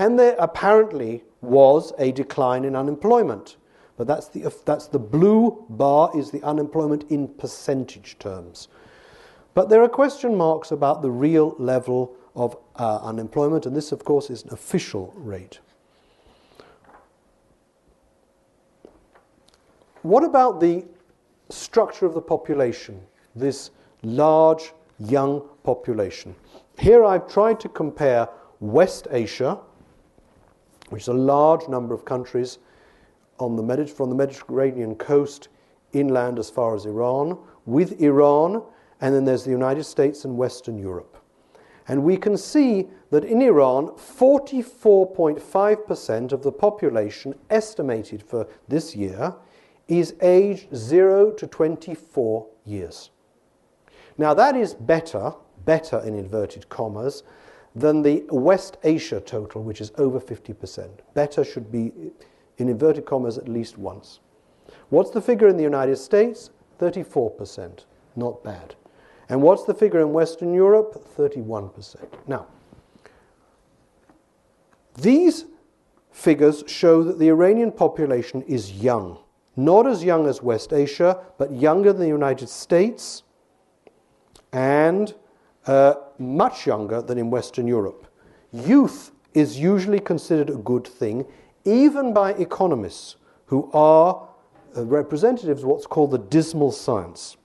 and there apparently was a decline in unemployment. But that's the, that's the blue bar is the unemployment in percentage terms. But there are question marks about the real level of uh, unemployment, and this, of course, is an official rate. What about the structure of the population, this large young population? Here I've tried to compare West Asia, which is a large number of countries on the Mediter- from the Mediterranean coast inland as far as Iran, with Iran, and then there's the United States and Western Europe. And we can see that in Iran, 44.5% of the population estimated for this year is aged 0 to 24 years. Now, that is better, better in inverted commas, than the West Asia total, which is over 50%. Better should be, in inverted commas, at least once. What's the figure in the United States? 34%. Not bad. And what's the figure in Western Europe? 31%. Now, these figures show that the Iranian population is young. Not as young as West Asia, but younger than the United States and uh, much younger than in Western Europe. Youth is usually considered a good thing, even by economists who are uh, representatives of what's called the dismal science.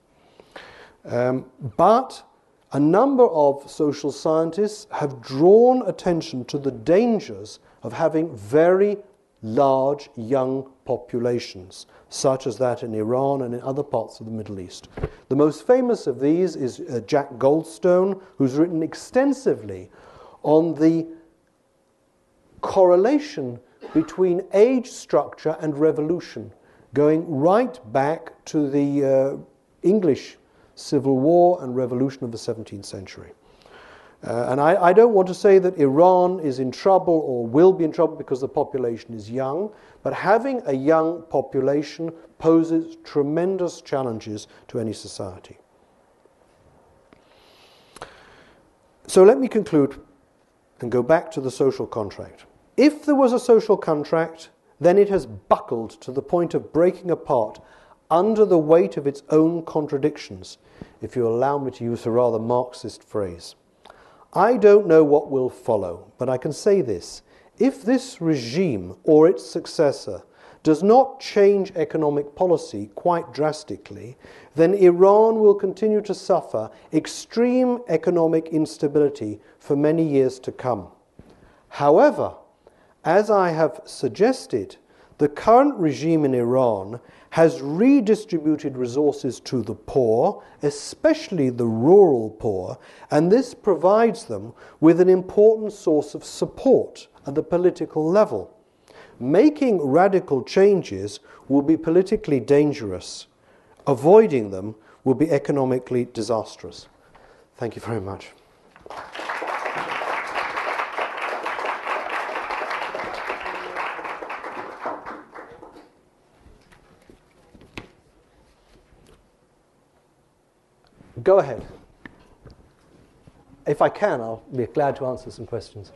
Um, but a number of social scientists have drawn attention to the dangers of having very large young populations, such as that in Iran and in other parts of the Middle East. The most famous of these is uh, Jack Goldstone, who's written extensively on the correlation between age structure and revolution, going right back to the uh, English Civil War and revolution of the 17th century. Uh, and I, I, don't want to say that Iran is in trouble or will be in trouble because the population is young, but having a young population poses tremendous challenges to any society. So let me conclude and go back to the social contract. If there was a social contract, then it has buckled to the point of breaking apart under the weight of its own contradictions, if you allow me to use a rather Marxist phrase. I don't know what will follow, but I can say this. If this regime or its successor does not change economic policy quite drastically, then Iran will continue to suffer extreme economic instability for many years to come. However, as I have suggested, the current regime in Iran has redistributed resources to the poor, especially the rural poor, and this provides them with an important source of support at the political level. Making radical changes will be politically dangerous. Avoiding them will be economically disastrous. Thank you very much. Go ahead. If I can, I'll be glad to answer some questions.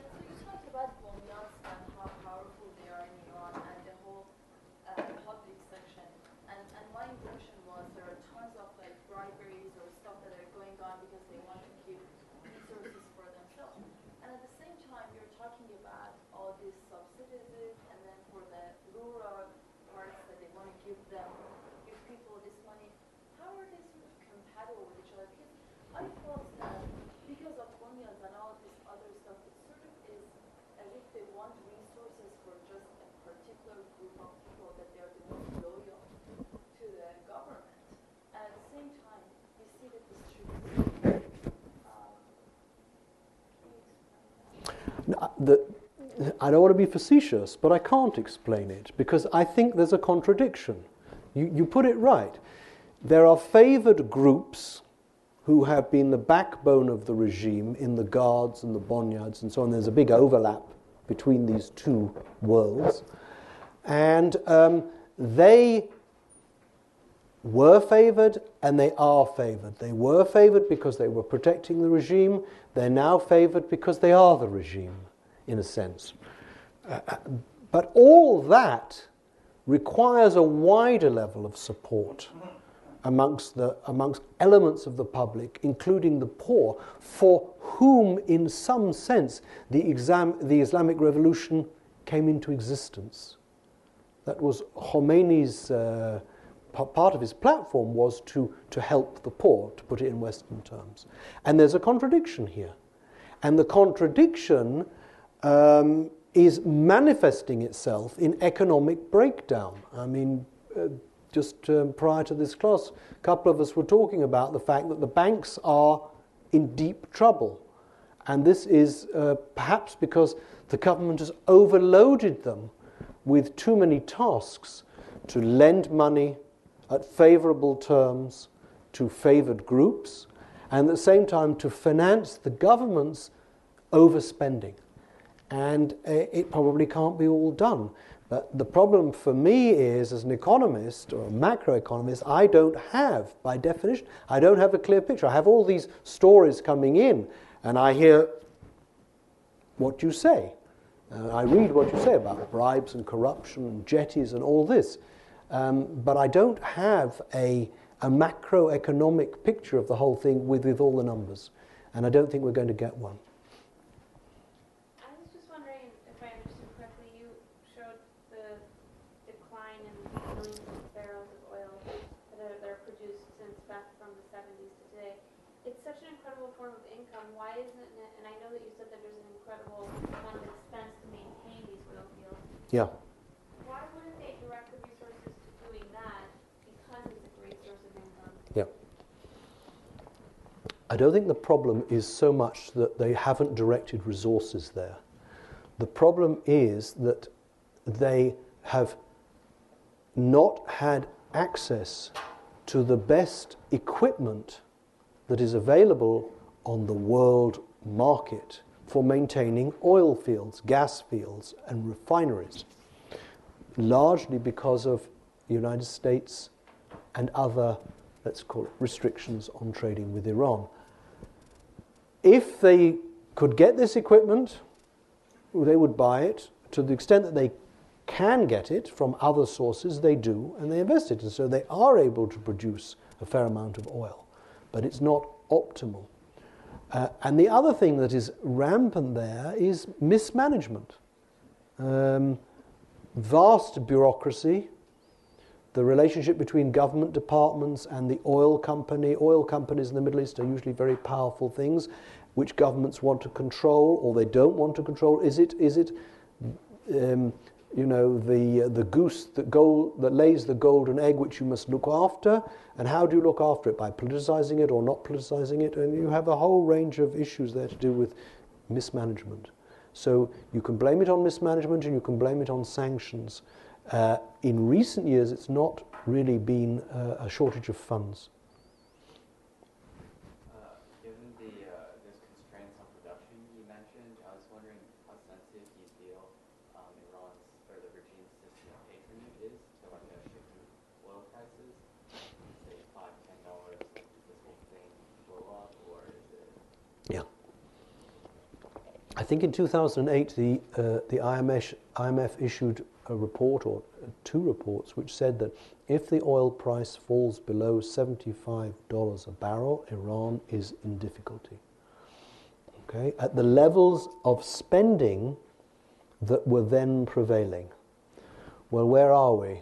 because they want to keep resources for themselves. And at the same I thought that because of Bonyads and all this other stuff, it sort of is as if they want resources for just a particular group of people that they are the most loyal to the government. And at the same time, you see the distribution. Um, can you explain that? I don't want to be facetious, but I can't explain it because I think there's a contradiction. You, you put it right. There are favored groups who have been the backbone of the regime in the guards and the bonyads and so on. There's a big overlap between these two worlds. And um, they were favored and they are favored. They were favored because they were protecting the regime. They're now favored because they are the regime, in a sense. Uh, uh, but all that requires a wider level of support amongst, the, amongst elements of the public, including the poor, for whom, in some sense, the, exam, the Islamic Revolution came into existence. That was Khomeini's uh, part of his platform was to, to help the poor, to put it in Western terms. And there's a contradiction here. And the contradiction um, is manifesting itself in economic breakdown. I mean, uh, just um, prior to this class, a couple of us were talking about the fact that the banks are in deep trouble. And this is uh, perhaps because the government has overloaded them with too many tasks to lend money at favorable terms to favored groups, and at the same time to finance the government's overspending. And uh, it probably can't be all done. But the problem for me is, as an economist or a macroeconomist, I don't have, by definition, I don't have a clear picture. I have all these stories coming in, and I hear what you say. Uh, I read what you say about bribes and corruption and jetties and all this. Um, but I don't have a, a macroeconomic picture of the whole thing with, with all the numbers. And I don't think we're going to get one. I was just wondering if I understood correctly, you showed the decline in millions of barrels of oil that are, that are produced since back from the seventies to today. It's such an incredible form of income, why isn't it, and I know that you said that there's an incredible amount of expense to maintain these oil fields. Yeah. Why wouldn't they direct the resources to doing that because it's a great source of income? Yeah. I don't think the problem is so much that they haven't directed resources there. The problem is that they have not had access to the best equipment that is available on the world market for maintaining oil fields, gas fields, and refineries, largely because of the United States and other, let's call it, restrictions on trading with Iran. If they could get this equipment, they would buy it. To the extent that they can get it from other sources, they do, and they invest it. And so they are able to produce a fair amount of oil, but it's not optimal. Uh, and the other thing that is rampant there is mismanagement. Um, vast bureaucracy, the relationship between government departments and the oil company. Oil companies in the Middle East are usually very powerful things, which governments want to control or they don't want to control. Is it, is it um, you know, the, uh, the goose that, gold, that lays the golden egg which you must look after? And how do you look after it? By politicizing it or not politicizing it? And you have a whole range of issues there to do with mismanagement. So you can blame it on mismanagement and you can blame it on sanctions. Uh, in recent years, it's not really been uh, a shortage of funds. Uh, Given the, uh, those constraints on production you mentioned, I was wondering how sensitive you feel um, Iran's or the regime's system of patronage is to like a shift in oil prices? Say five, ten dollars, does this whole thing blow up, or is it? Yeah. I think in 2008, the, uh, the IMF, IMF issued a report or two reports which said that if the oil price falls below $75 a barrel, Iran is in difficulty. Okay? At the levels of spending that were then prevailing. Well, where are we?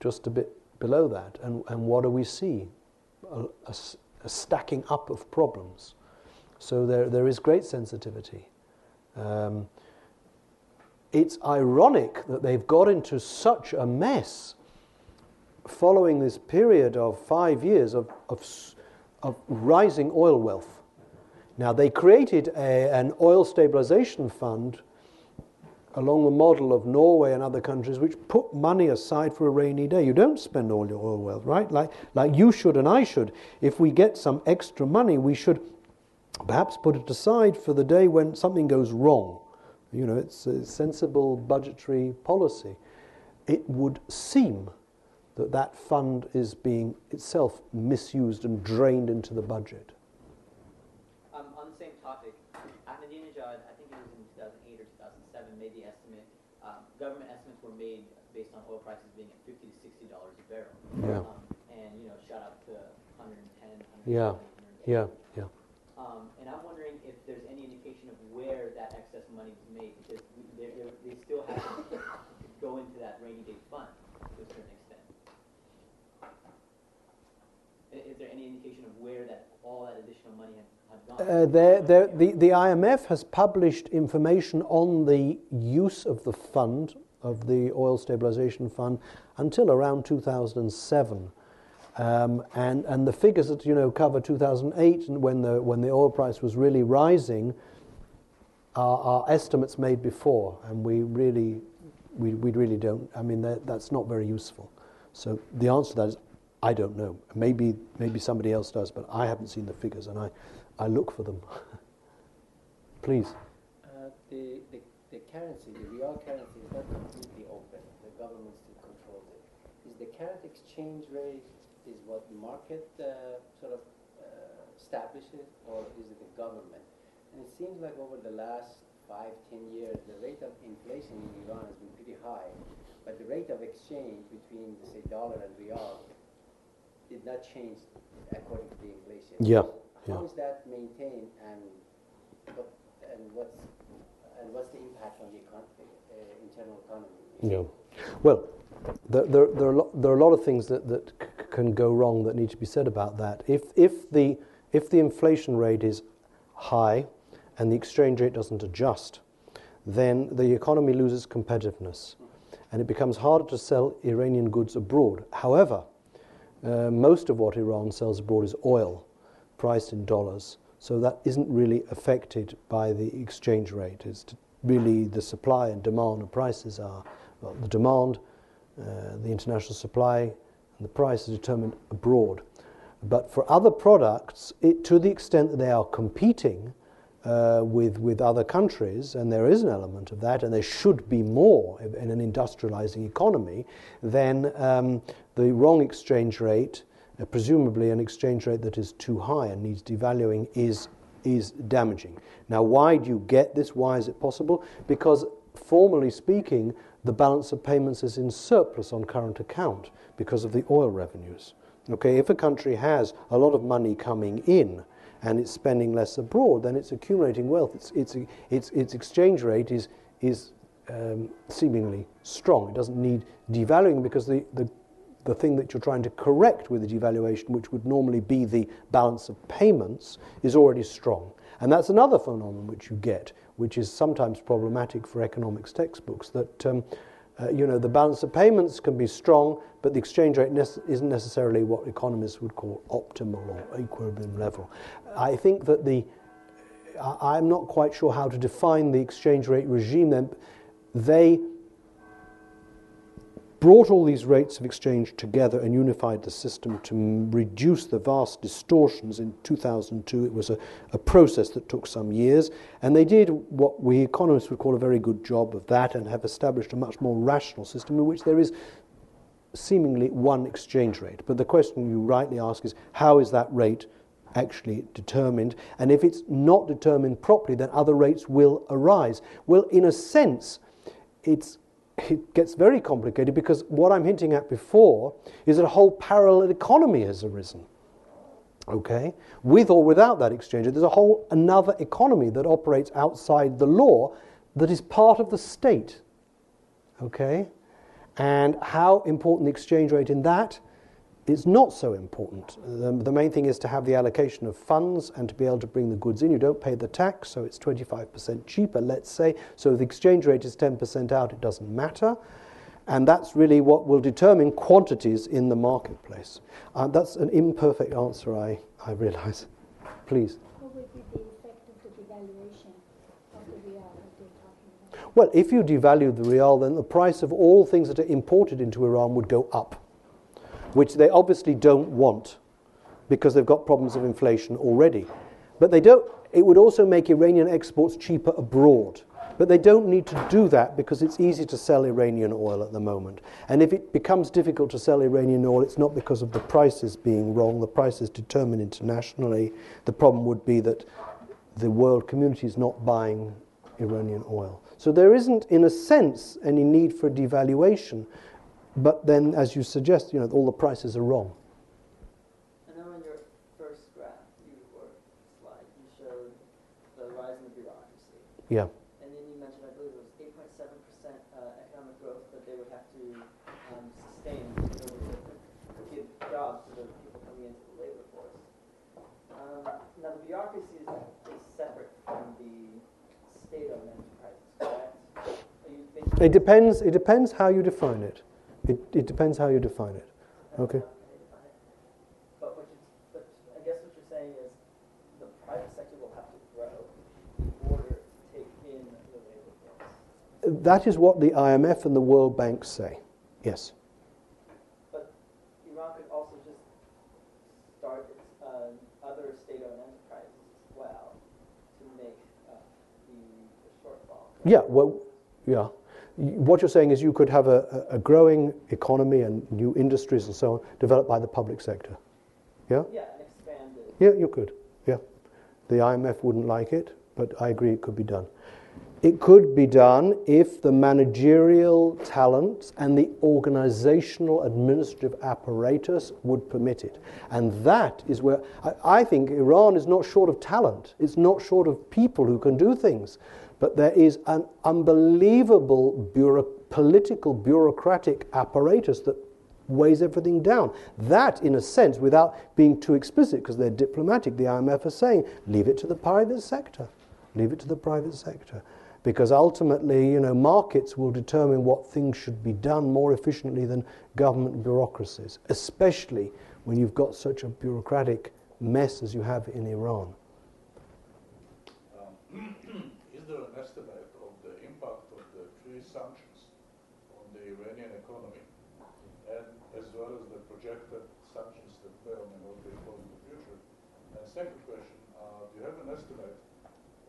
Just a bit below that. And, and what do we see? A stacking up of problems. So there, there is great sensitivity. Um, it's ironic that they've got into such a mess following this period of five years of, of, of rising oil wealth. Now, they created a, an oil stabilization fund along the model of Norway and other countries, which put money aside for a rainy day. You don't spend all your oil wealth, right? Like, like you should and I should. If we get some extra money, we should perhaps put it aside for the day when something goes wrong. You know, it's a sensible budgetary policy. It would seem that that fund is being itself misused and drained into the budget. Um, on the same topic, Ahmadinejad, I think it was in 2008 or 2007, made the estimate. Um, government estimates were made based on oil prices being at 50 to 60 dollars a barrel. Yeah. Um, and you know, shot up to 110, 120, Yeah. 180. Yeah, yeah. Um, and I'm wondering if there's any indication of where that excess money was made, because we- they're, they're, they still have to go into that rainy day fund to a certain extent. Is there any indication of where that, all that additional money had gone? Uh, there, there, the, the IMF has published information on the use of the fund, of the oil stabilization fund, until around 2007. Um, and, and the figures that you know cover 2008 and when the, when the oil price was really rising are, are estimates made before, and we really, we, we really don't. I mean, that, that's not very useful. So the answer to that is, I don't know. Maybe, maybe somebody else does, but I haven't seen the figures, and I, I look for them. (laughs) Please. Uh, the, the, the currency, the real currency is not completely open. The government still controls it. Is the current exchange rate is what the market uh, sort of uh, establishes, or is it the government? And it seems like over the last five, ten years, the rate of inflation in Iran has been pretty high, but the rate of exchange between, say, dollar and rial did not change according to the inflation. Yeah, How yeah. is that maintained, and what, and what's and what's the impact on the econ- uh, internal economy? Yeah. Well, there, there, there, are, lo- there are a lot of things that, that c- can go wrong that need to be said about that. If, if, the, if the inflation rate is high and the exchange rate doesn't adjust, then the economy loses competitiveness and it becomes harder to sell Iranian goods abroad. However, uh, most of what Iran sells abroad is oil, priced in dollars. So that isn't really affected by the exchange rate. It's really the supply and demand of prices are, well, the demand, uh, the international supply, and the price is determined abroad. But for other products, it, to the extent that they are competing uh, with, with other countries, and there is an element of that, and there should be more in an industrializing economy, then um, the wrong exchange rate, uh, presumably an exchange rate that is too high and needs devaluing, is, is damaging. Now, why do you get this? Why is it possible? Because, formally speaking, the balance of payments is in surplus on current account because of the oil revenues. Okay, if a country has a lot of money coming in and it's spending less abroad, then it's accumulating wealth. Its, its, its, its exchange rate is, is um, seemingly strong. It doesn't need devaluing because the, the, the thing that you're trying to correct with the devaluation, which would normally be the balance of payments, is already strong. And that's another phenomenon which you get, which is sometimes problematic for economics textbooks, that um, uh, you know, the balance of payments can be strong, but the exchange rate ne- isn't necessarily what economists would call optimal or equilibrium level. I think that the, I- I'm not quite sure how to define the exchange rate regime then. They brought all these rates of exchange together and unified the system to m- reduce the vast distortions in 2002. It was a, a process that took some years, and they did what we economists would call a very good job of that and have established a much more rational system in which there is seemingly one exchange rate. But the question you rightly ask is how is that rate actually determined? And if it's not determined properly, then other rates will arise. Well, in a sense, it's it gets very complicated because what I'm hinting at before is that a whole parallel economy has arisen. Okay? With or without that exchange, there's a whole another economy that operates outside the law that is part of the state. Okay? And how important the exchange rate in that it's not so important. The, the main thing is to have the allocation of funds and to be able to bring the goods in. You don't pay the tax, so it's 25% cheaper, let's say. So if the exchange rate is 10% out, it doesn't matter. And that's really what will determine quantities in the marketplace. Uh, that's an imperfect answer, I, I realize. Please. What would be the effect of the devaluation of the rial that they're talking about? Well, if you devalue the rial, then the price of all things that are imported into Iran would go up, which they obviously don't want because they've got problems of inflation already. But they don't, it would also make Iranian exports cheaper abroad. But they don't need to do that because it's easy to sell Iranian oil at the moment. And if it becomes difficult to sell Iranian oil, it's not because of the prices being wrong. The price is determined internationally. The problem would be that the world community is not buying Iranian oil. So there isn't, in a sense, any need for devaluation. But then, as you suggest, you know, all the prices are wrong. I know in your first graph, you or slide, you showed the rise in the bureaucracy. Yeah. And then you mentioned, I believe it was 8.7% uh, economic growth that they would have to um, sustain in order to give jobs to the people coming into the labor force. Um, now, the bureaucracy is, is separate from the state-owned enterprises, correct? Are you thinking? It depends, it depends how you define it. It, it depends how you define it. Okay. But, what but I guess what you're saying is the private sector will have to grow in order to take in the labor force. That is what the IMF and the World Bank say. Yes. But Iran could also just start its uh, other state-owned enterprises as well to make up the, the shortfall. Yeah, well, yeah. What you're saying is you could have a, a growing economy and new industries and so on developed by the public sector. Yeah? Yeah, and expand it. Yeah, you could. Yeah. The IMF wouldn't like it, but I agree it could be done. It could be done if the managerial talents and the organizational administrative apparatus would permit it. And that is where I, I think Iran is not short of talent, it's not short of people who can do things. But there is an unbelievable bureau- political, bureaucratic apparatus that weighs everything down. That, in a sense, without being too explicit, because they're diplomatic, the IMF is saying, leave it to the private sector. Leave it to the private sector. Because ultimately, you know, markets will determine what things should be done more efficiently than government bureaucracies, especially when you've got such a bureaucratic mess as you have in Iran. Um, Is there an estimate of the impact of the three sanctions on the Iranian economy, and as well as the projected sanctions that may or may not be imposed in the future? And second question, uh, do you have an estimate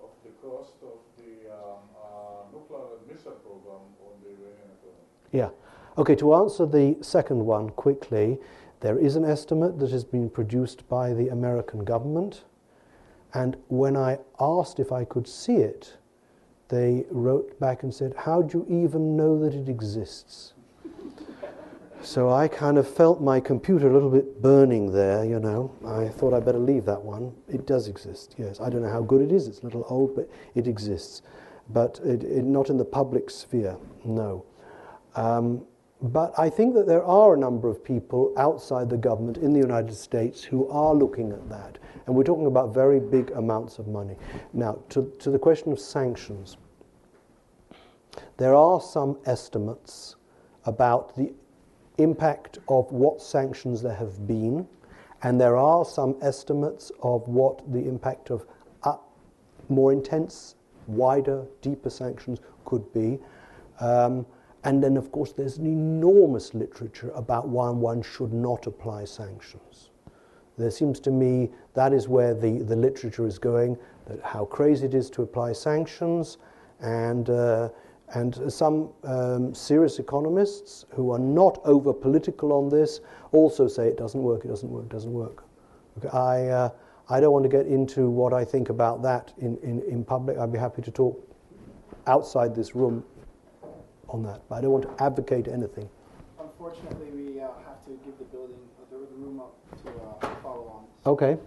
of the cost of the um, uh, nuclear and missile program on the Iranian economy? Yeah. Okay, to answer the second one quickly, there is an estimate that has been produced by the American government. And when I asked if I could see it, they wrote back and said, How do you even know that it exists? so I kind of felt my computer a little bit burning there, you know. I thought I'd better leave that one. It does exist, yes. I don't know how good it is, it's a little old, but it exists. But it, it, not in the public sphere, no. Um, but I think that there are a number of people outside the government in the United States who are looking at that. And we're talking about very big amounts of money. Now, to, to the question of sanctions, there are some estimates about the impact of what sanctions there have been, and there are some estimates of what the impact of more intense, wider, deeper sanctions could be. Um, and then, of course, there's an enormous literature about why one should not apply sanctions. There seems to me that is where the, the literature is going, that how crazy it is to apply sanctions, and, uh, and some um, serious economists who are not over political on this also say it doesn't work, it doesn't work, it doesn't work. Okay, I, uh, I don't want to get into what I think about that in, in, in public. I'd be happy to talk outside this room on that, but I don't want to advocate anything. Unfortunately, we uh, have to give the building, uh, the, room up to uh. Okay.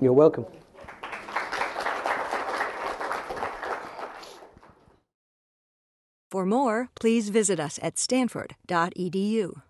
You're welcome. For more, please visit us at stanford.edu.